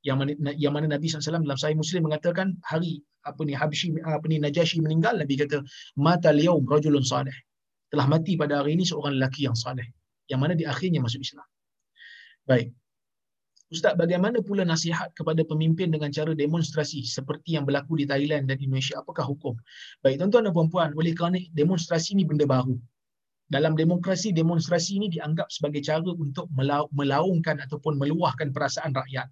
Yang mana, yang mana Nabi SAW dalam Sahih Muslim mengatakan hari apa ni Habsyi apa ni Najasyi meninggal Nabi kata mata liyaum rajulun salih. Telah mati pada hari ini seorang lelaki yang saleh. Yang mana di akhirnya masuk Islam. Baik. Ustaz, bagaimana pula nasihat kepada pemimpin dengan cara demonstrasi seperti yang berlaku di Thailand dan Indonesia? Apakah hukum? Baik, tuan-tuan dan puan-puan, oleh kerana demonstrasi ini benda baru dalam demokrasi demonstrasi ini dianggap sebagai cara untuk melaungkan ataupun meluahkan perasaan rakyat.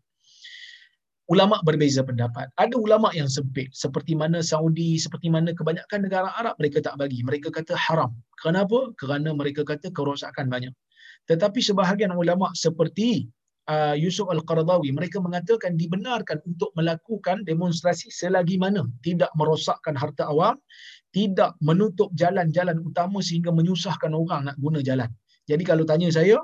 Ulama berbeza pendapat. Ada ulama yang sempit seperti mana Saudi, seperti mana kebanyakan negara Arab mereka tak bagi. Mereka kata haram. Kenapa? Kerana mereka kata kerosakan banyak. Tetapi sebahagian ulama seperti uh, Yusuf Al-Qaradawi mereka mengatakan dibenarkan untuk melakukan demonstrasi selagi mana tidak merosakkan harta awam tidak menutup jalan-jalan utama sehingga menyusahkan orang nak guna jalan. Jadi kalau tanya saya,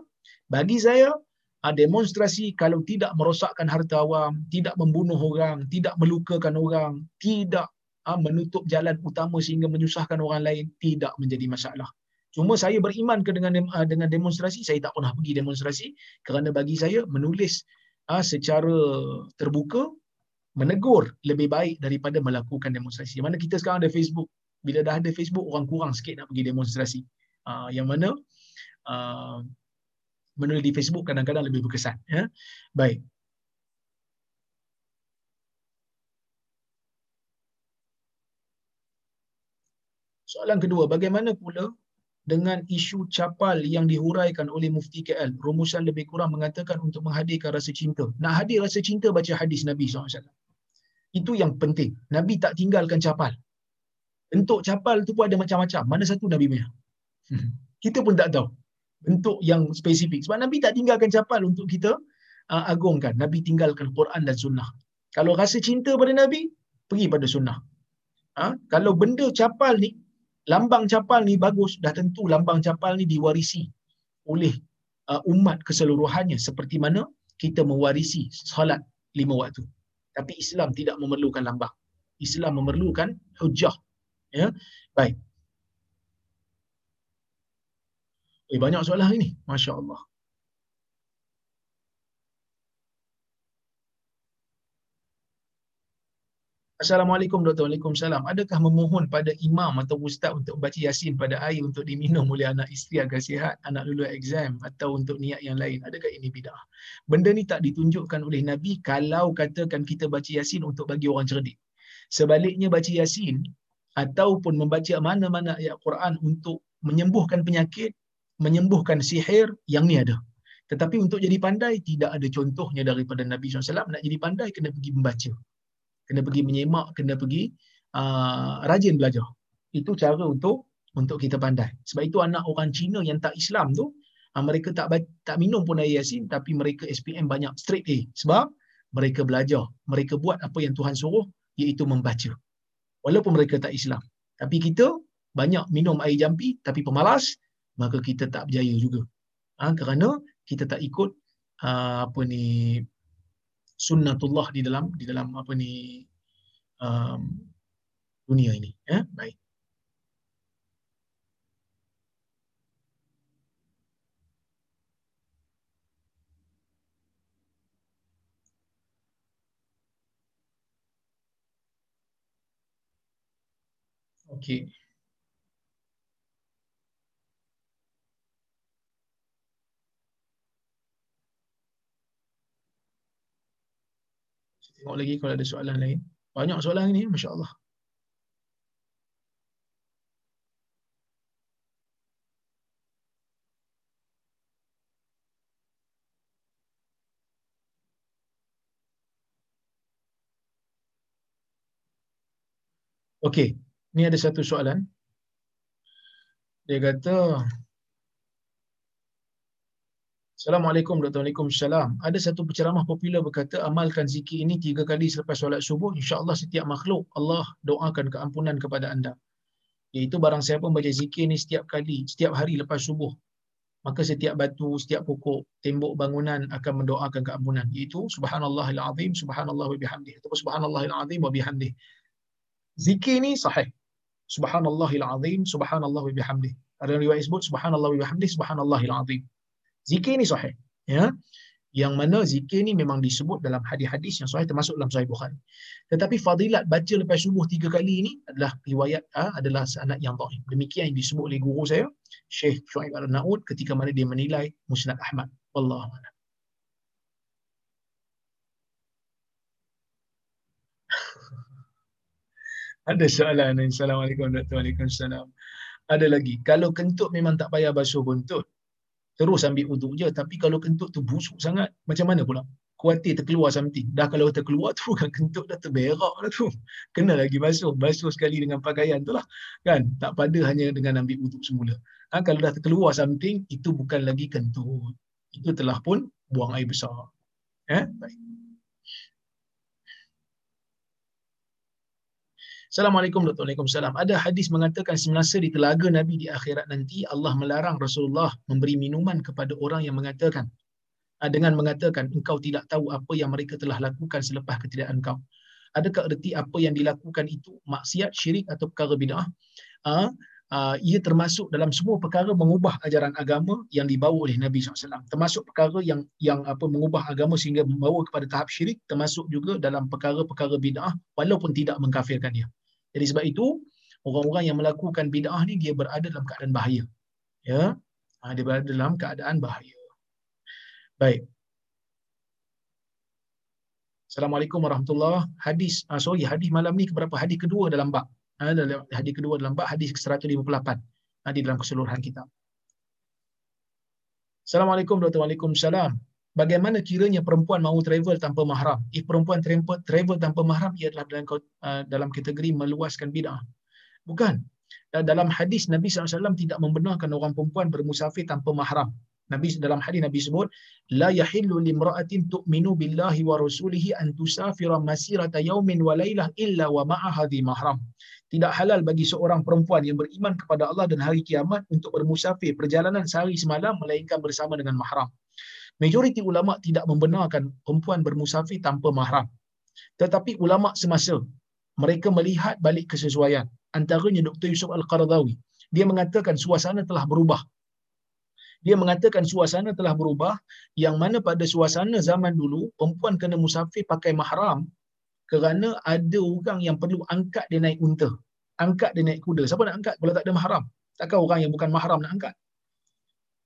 bagi saya ah, demonstrasi kalau tidak merosakkan harta awam, tidak membunuh orang, tidak melukakan orang, tidak ah, menutup jalan utama sehingga menyusahkan orang lain tidak menjadi masalah. Cuma saya beriman ke dengan ah, dengan demonstrasi, saya tak pernah pergi demonstrasi kerana bagi saya menulis secara terbuka menegur lebih baik daripada melakukan demonstrasi. Mana kita sekarang ada Facebook, bila dah ada Facebook orang kurang sikit nak pergi demonstrasi. Uh, yang mana menulis di Facebook kadang-kadang lebih berkesan. Ya. Baik. Soalan kedua, bagaimana pula dengan isu capal yang dihuraikan oleh Mufti KL? Rumusan lebih kurang mengatakan untuk menghadirkan rasa cinta. Nak hadir rasa cinta, baca hadis Nabi SAW. Itu yang penting. Nabi tak tinggalkan capal bentuk capal tu pun ada macam-macam. Mana satu Nabi punya? Hmm. Kita pun tak tahu bentuk yang spesifik. Sebab Nabi tak tinggalkan capal untuk kita uh, agungkan. Nabi tinggalkan Quran dan Sunnah. Kalau rasa cinta pada Nabi, pergi pada Sunnah. Ha? Kalau benda capal ni, lambang capal ni bagus, dah tentu lambang capal ni diwarisi oleh uh, umat keseluruhannya. Seperti mana kita mewarisi salat lima waktu. Tapi Islam tidak memerlukan lambang. Islam memerlukan hujah Ya. Baik. Eh, banyak soalan hari ni. Masya Allah. Assalamualaikum Dr. Waalaikumsalam. Adakah memohon pada imam atau ustaz untuk baca yasin pada air untuk diminum oleh anak isteri agar sihat, anak lulus exam atau untuk niat yang lain? Adakah ini bidah? Benda ni tak ditunjukkan oleh Nabi kalau katakan kita baca yasin untuk bagi orang cerdik. Sebaliknya baca Yasin ataupun membaca mana-mana ayat Quran untuk menyembuhkan penyakit, menyembuhkan sihir, yang ni ada. Tetapi untuk jadi pandai, tidak ada contohnya daripada Nabi SAW. Nak jadi pandai, kena pergi membaca. Kena pergi menyemak, kena pergi uh, rajin belajar. Itu cara untuk untuk kita pandai. Sebab itu anak orang Cina yang tak Islam tu, uh, mereka tak tak minum pun air yasin, tapi mereka SPM banyak straight A. Sebab mereka belajar. Mereka buat apa yang Tuhan suruh, iaitu membaca. Walaupun mereka tak Islam. Tapi kita banyak minum air jampi, tapi pemalas, maka kita tak berjaya juga. Ha, kerana kita tak ikut uh, apa ni sunnatullah di dalam di dalam apa ni um, dunia ini ya baik Okey. Tengok lagi kalau ada soalan lain. Banyak soalan ni, Masya Allah. Okey, ni ada satu soalan. Dia kata, Assalamualaikum Dr. Waalaikumsalam. Ada satu penceramah popular berkata amalkan zikir ini tiga kali selepas solat subuh. InsyaAllah setiap makhluk Allah doakan keampunan kepada anda. Iaitu barang siapa membaca zikir ini setiap kali, setiap hari lepas subuh. Maka setiap batu, setiap pokok, tembok bangunan akan mendoakan keampunan. Iaitu Subhanallahil Azim, Subhanallah wa bihamdih. Atau Subhanallahil Azim wa bihamdih. Zikir ini sahih. Subhanallahil Azim, Subhanallah wa bihamdih. Ada riwayat sebut Subhanallah wa bihamdih, Subhanallahil Azim. Zikir ni sahih. Ya. Yang mana zikir ni memang disebut dalam hadis-hadis yang sahih termasuk dalam sahih Bukhari. Tetapi fadilat baca lepas subuh tiga kali ini adalah riwayat ha, adalah sanad yang dhaif. Demikian yang disebut oleh guru saya, Syekh Shuaib Al-Naud ketika mana dia menilai Musnad Ahmad. Wallahu a'lam. Ada soalan. Assalamualaikum wabarakatuh. Ada lagi. Kalau kentut memang tak payah basuh buntut, terus ambil uduk je tapi kalau kentut tu busuk sangat macam mana pula? Kuatir terkeluar something. Dah kalau terkeluar tu kan kentut dah terberak dah tu. Kena lagi basuh. Basuh sekali dengan pakaian tu lah kan? Tak pada hanya dengan ambil uduk semula. Ha, kalau dah terkeluar something itu bukan lagi kentut. Itu telah pun buang air besar. Eh? Baik Assalamualaikum warahmatullahi wabarakatuh. Ada hadis mengatakan semasa di telaga Nabi di akhirat nanti Allah melarang Rasulullah memberi minuman kepada orang yang mengatakan ah, dengan mengatakan engkau tidak tahu apa yang mereka telah lakukan selepas ketidakan engkau. Adakah erti apa yang dilakukan itu maksiat, syirik atau perkara bid'ah? Uh, uh, ia termasuk dalam semua perkara mengubah ajaran agama yang dibawa oleh Nabi SAW. Termasuk perkara yang yang apa mengubah agama sehingga membawa kepada tahap syirik, termasuk juga dalam perkara-perkara bid'ah walaupun tidak mengkafirkan dia. Jadi sebab itu orang-orang yang melakukan bid'ah ni dia berada dalam keadaan bahaya. Ya. Ha, dia berada dalam keadaan bahaya. Baik. Assalamualaikum warahmatullahi Hadis ah, sorry hadis malam ni keberapa hadis kedua dalam bab. Ha, dalam hadis kedua dalam bab hadis ke-158 ha, di dalam keseluruhan kita. Assalamualaikum warahmatullahi wabarakatuh. Bagaimana kiranya perempuan mahu travel tanpa mahram? If perempuan travel tanpa mahram, ia adalah dalam, uh, dalam kategori meluaskan bid'ah. Bukan. Dalam hadis Nabi SAW tidak membenarkan orang perempuan bermusafir tanpa mahram. Nabi dalam hadis Nabi sebut la yahillu limra'atin tu'minu billahi wa rasulihi an tusafira masirata yaumin wa lailah illa wa ma'a hadhi mahram. Tidak halal bagi seorang perempuan yang beriman kepada Allah dan hari kiamat untuk bermusafir perjalanan sehari semalam melainkan bersama dengan mahram majoriti ulama tidak membenarkan perempuan bermusafir tanpa mahram. Tetapi ulama semasa mereka melihat balik kesesuaian. Antaranya Dr. Yusuf Al-Qaradawi. Dia mengatakan suasana telah berubah. Dia mengatakan suasana telah berubah yang mana pada suasana zaman dulu perempuan kena musafir pakai mahram kerana ada orang yang perlu angkat dia naik unta. Angkat dia naik kuda. Siapa nak angkat? Kalau tak ada mahram. Takkan orang yang bukan mahram nak angkat?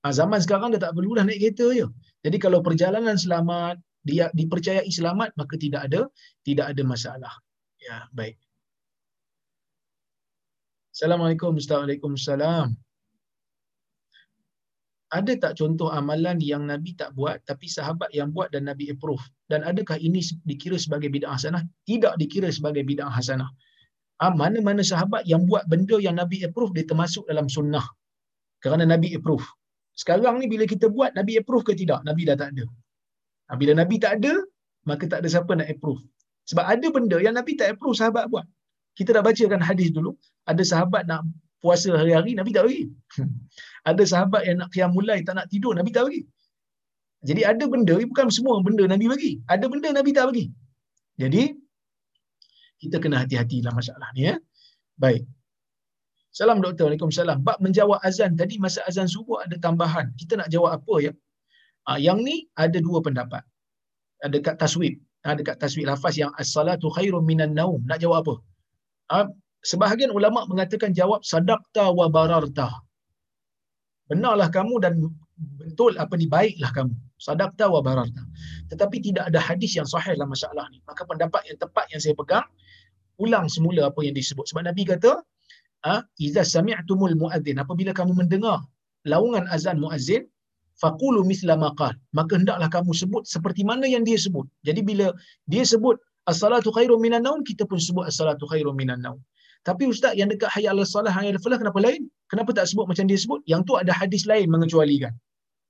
Ha, zaman sekarang dia tak perlu dah naik kereta je. Jadi kalau perjalanan selamat dia dipercayai selamat maka tidak ada tidak ada masalah. Ya baik. Assalamualaikum Assalamualaikum Assalamualaikum ada tak contoh amalan yang Nabi tak buat tapi sahabat yang buat dan Nabi approve? Dan adakah ini dikira sebagai bid'ah hasanah? Tidak dikira sebagai bid'ah hasanah. Ha, mana-mana sahabat yang buat benda yang Nabi approve dia termasuk dalam sunnah. Kerana Nabi approve. Sekarang ni bila kita buat Nabi approve ke tidak? Nabi dah tak ada. Ha, bila Nabi tak ada, maka tak ada siapa nak approve. Sebab ada benda yang Nabi tak approve sahabat buat. Kita dah bacakan hadis dulu, ada sahabat nak puasa hari-hari, Nabi tak bagi. ada sahabat yang nak qiyam mulai, tak nak tidur, Nabi tak bagi. Jadi ada benda, bukan semua benda Nabi bagi. Ada benda Nabi tak bagi. Jadi, kita kena hati-hati dalam masalah ni. Ya? Baik. Salam doktor. Waalaikumsalam. Bak menjawab azan tadi, masa azan subuh ada tambahan. Kita nak jawab apa ya? Ha, yang ni ada dua pendapat. Ada kat taswib. Ada kat taswib lafaz yang as-salatu khairum minan naum. Nak jawab apa? Ha, sebahagian ulama mengatakan jawab sadaqta wa bararta. Benarlah kamu dan betul apa ni baiklah kamu. Sadaqta wa bararta. Tetapi tidak ada hadis yang sahih dalam masalah ni. Maka pendapat yang tepat yang saya pegang ulang semula apa yang disebut. Sebab Nabi kata, ah iza sami'tumul muadzin apabila kamu mendengar laungan azan muazzin faqulu misla ma qal maka hendaklah kamu sebut seperti mana yang dia sebut jadi bila dia sebut as-salatu khairum minan naum kita pun sebut as-salatu khairum minan naum tapi ustaz yang dekat hayya ala salah hayya falah kenapa lain kenapa tak sebut macam dia sebut? Yang tu ada hadis lain mengecualikan.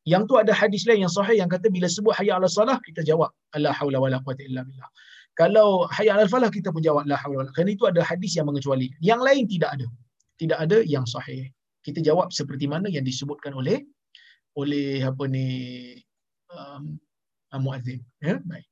Yang tu ada hadis lain yang sahih yang kata bila sebut hayya ala salah kita jawab la haula wala quwata illa billah. Kalau hayya ala falah kita pun jawab la haula wala kerana itu ada hadis yang mengecualikan. Yang lain tidak ada. Tidak ada yang sahih. Kita jawab seperti mana yang disebutkan oleh oleh apa ni um, muazzin. Ya baik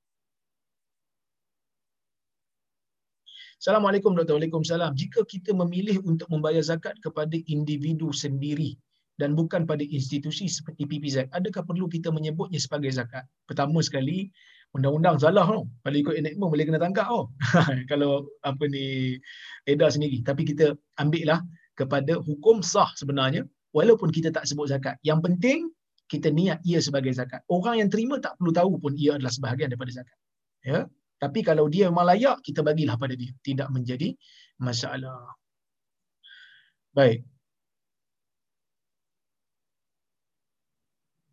Assalamualaikum Dr. Waalaikumsalam. Jika kita memilih untuk membayar zakat kepada individu sendiri dan bukan pada institusi seperti PPZ, adakah perlu kita menyebutnya sebagai zakat? Pertama sekali, undang-undang salah tau. Kalau ikut enakmen boleh kena tangkap tau. Kalau apa ni edar sendiri. Tapi kita ambil lah kepada hukum sah sebenarnya walaupun kita tak sebut zakat. Yang penting kita niat ia sebagai zakat. Orang yang terima tak perlu tahu pun ia adalah sebahagian daripada zakat. Ya. Tapi kalau dia memang layak, kita bagilah pada dia. Tidak menjadi masalah. Baik.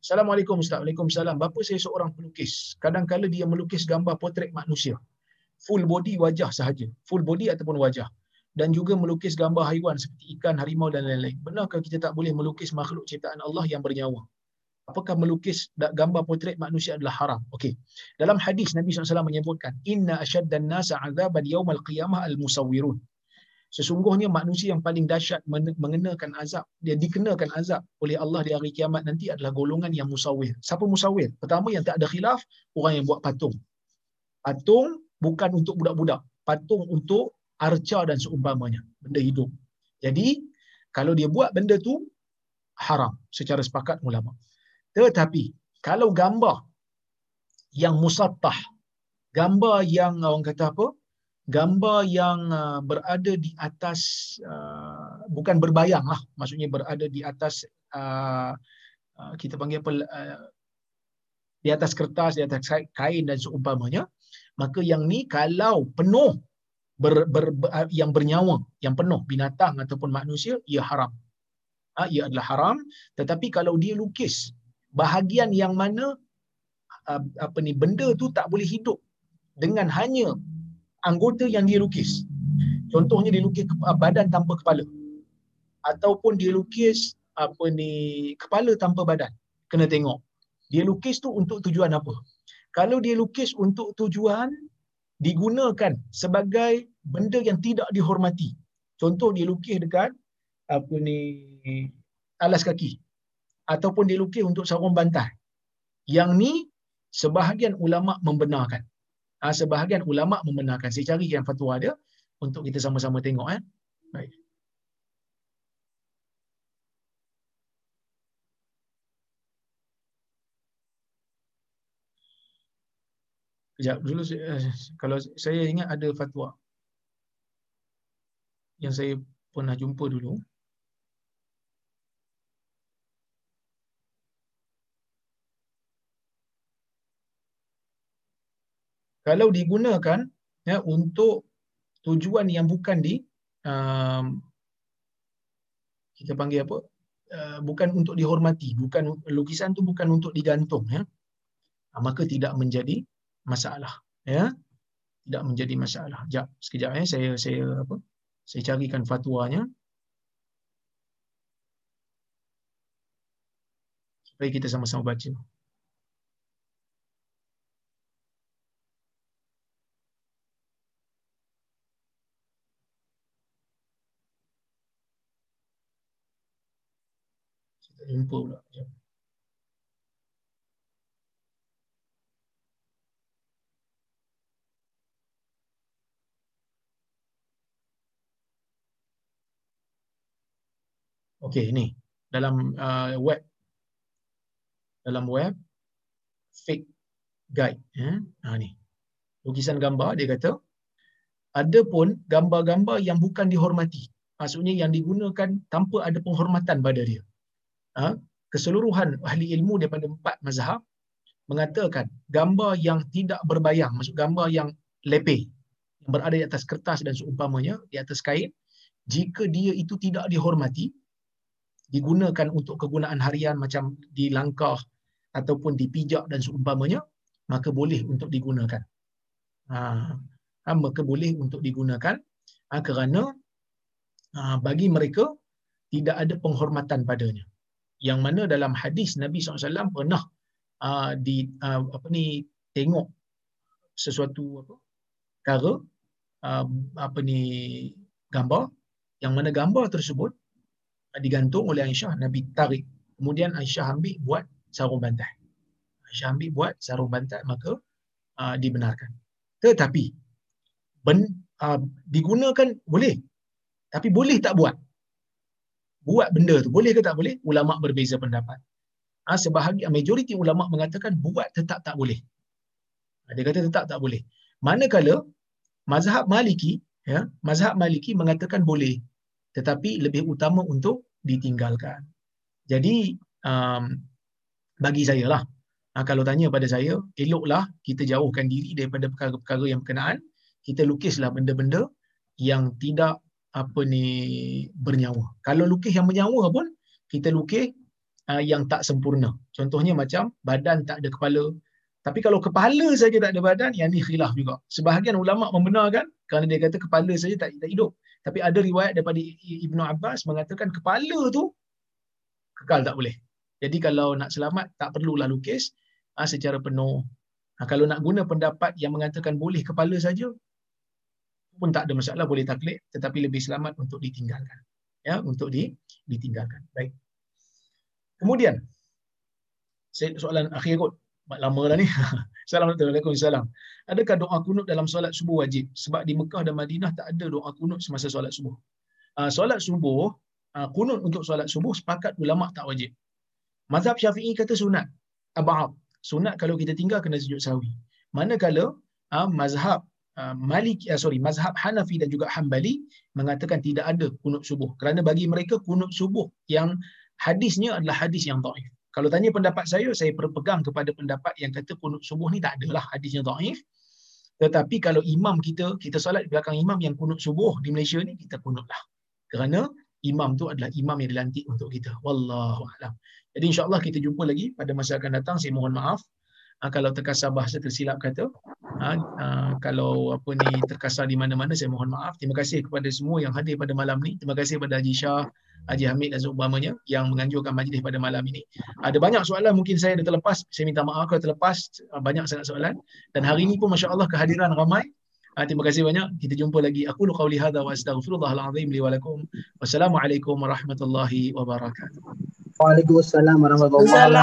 Assalamualaikum Ustaz. Waalaikumsalam. Bapa saya seorang pelukis. Kadang-kadang dia melukis gambar potret manusia. Full body wajah sahaja. Full body ataupun wajah. Dan juga melukis gambar haiwan seperti ikan, harimau dan lain-lain. Benarkah kita tak boleh melukis makhluk ciptaan Allah yang bernyawa? Apakah melukis gambar potret manusia adalah haram. Okey. Dalam hadis Nabi SAW menyebutkan, Inna asyaddan nasa azaban yawmal qiyamah al-musawwirun. Sesungguhnya manusia yang paling dahsyat mengenakan azab, dia dikenakan azab oleh Allah di hari kiamat nanti adalah golongan yang musawwir. Siapa musawwir? Pertama yang tak ada khilaf, orang yang buat patung. Patung bukan untuk budak-budak. Patung untuk arca dan seumpamanya. Benda hidup. Jadi, kalau dia buat benda tu, haram secara sepakat ulama. Tetapi kalau gambar yang musattah, gambar yang orang kata apa? Gambar yang uh, berada di atas uh, bukan berbayang lah, maksudnya berada di atas uh, uh, kita panggil apa? Uh, di atas kertas, di atas kain dan seumpamanya, maka yang ni kalau penuh ber, ber, ber, yang bernyawa, yang penuh binatang ataupun manusia, ia haram. Ha, ia adalah haram. Tetapi kalau dia lukis bahagian yang mana uh, apa ni benda tu tak boleh hidup dengan hanya anggota yang dia lukis. Contohnya dia lukis uh, badan tanpa kepala. Ataupun dia lukis apa ni kepala tanpa badan. Kena tengok. Dia lukis tu untuk tujuan apa? Kalau dia lukis untuk tujuan digunakan sebagai benda yang tidak dihormati. Contoh dia lukis dekat apa ni alas kaki ataupun dilukis untuk sarung bantal. Yang ni sebahagian ulama membenarkan. Ha, sebahagian ulama membenarkan. Saya cari yang fatwa dia untuk kita sama-sama tengok eh. Baik. Kejap dulu eh, kalau saya ingat ada fatwa yang saya pernah jumpa dulu. Kalau digunakan ya untuk tujuan yang bukan di um, kita panggil apa uh, bukan untuk dihormati bukan lukisan tu bukan untuk digantung ya. Uh, maka tidak menjadi masalah ya. Tidak menjadi masalah. Jap sekejap ya saya saya apa saya carikan fatwanya. Supaya kita sama-sama baca jumpa pula. Okey, ini dalam uh, web. Dalam web fake guide eh ha ni. Lukisan gambar dia kata ada pun gambar-gambar yang bukan dihormati. Maksudnya yang digunakan tanpa ada penghormatan pada dia keseluruhan ahli ilmu daripada empat mazhab mengatakan gambar yang tidak berbayang, maksud gambar yang lepeh, yang berada di atas kertas dan seumpamanya, di atas kain, jika dia itu tidak dihormati, digunakan untuk kegunaan harian macam di langkah ataupun dipijak dan seumpamanya, maka boleh untuk digunakan. Ha, ha, maka boleh untuk digunakan? Ha, kerana ha, bagi mereka tidak ada penghormatan padanya yang mana dalam hadis Nabi SAW pernah uh, di uh, apa ni tengok sesuatu apa cara uh, apa ni gambar. Yang mana gambar tersebut uh, digantung oleh Aisyah. Nabi tarik. Kemudian Aisyah ambil buat sarung bantal Aisyah ambil buat sarung bantal maka uh, dibenarkan. Tetapi ben, uh, digunakan boleh tapi boleh tak buat buat benda tu boleh ke tak boleh? Ulama berbeza pendapat. Ha, sebahagian majoriti ulama mengatakan buat tetap tak boleh. Ha, dia kata tetap tak boleh. Manakala mazhab maliki ya mazhab maliki mengatakan boleh tetapi lebih utama untuk ditinggalkan. Jadi um, bagi saya lah ha, kalau tanya pada saya eloklah kita jauhkan diri daripada perkara-perkara yang berkenaan. Kita lukislah benda-benda yang tidak apa ni bernyawa. Kalau lukis yang bernyawa pun kita lukis uh, yang tak sempurna. Contohnya macam badan tak ada kepala. Tapi kalau kepala saja tak ada badan, yang ni khilaf juga. Sebahagian ulama membenarkan kerana dia kata kepala saja tak, tak hidup. Tapi ada riwayat daripada Ibnu Abbas mengatakan kepala tu kekal tak boleh. Jadi kalau nak selamat tak perlulah lukis uh, secara penuh. Ha, kalau nak guna pendapat yang mengatakan boleh kepala saja, pun tak ada masalah boleh taklid tetapi lebih selamat untuk ditinggalkan. Ya untuk di, ditinggalkan. Baik. Kemudian soalan akhir kot. Lama lah ni. Assalamualaikum. Salam. Adakah doa kunut dalam solat subuh wajib? Sebab di Mekah dan Madinah tak ada doa kunut semasa solat subuh. Uh, solat subuh uh, kunut untuk solat subuh sepakat ulama tak wajib. Mazhab Syafi'i kata sunat. Abad sunat kalau kita tinggal kena sujud sawi manakala uh, mazhab Malik uh, sorry mazhab Hanafi dan juga Hambali mengatakan tidak ada kunut subuh kerana bagi mereka kunut subuh yang hadisnya adalah hadis yang dhaif. Kalau tanya pendapat saya saya berpegang kepada pendapat yang kata kunut subuh ni tak adalah hadisnya dhaif. Tetapi kalau imam kita kita solat di belakang imam yang kunut subuh di Malaysia ni kita kunutlah. Kerana imam tu adalah imam yang dilantik untuk kita. Wallahu a'lam. Jadi insya-Allah kita jumpa lagi pada masa akan datang. Saya mohon maaf uh, kalau terkasar bahasa tersilap kata uh, uh, kalau apa ni terkasar di mana-mana saya mohon maaf terima kasih kepada semua yang hadir pada malam ni terima kasih kepada Haji Shah Haji Hamid dan seumpamanya yang menganjurkan majlis pada malam ini ada banyak soalan mungkin saya ada terlepas saya minta maaf kalau terlepas banyak sangat soalan dan hari ini pun masya-Allah kehadiran ramai terima kasih banyak. Kita jumpa lagi. Aku lu qauli hadza wa astaghfirullahal azim li wa lakum. Wassalamualaikum warahmatullahi wabarakatuh. Waalaikumsalam warahmatullahi wabarakatuh.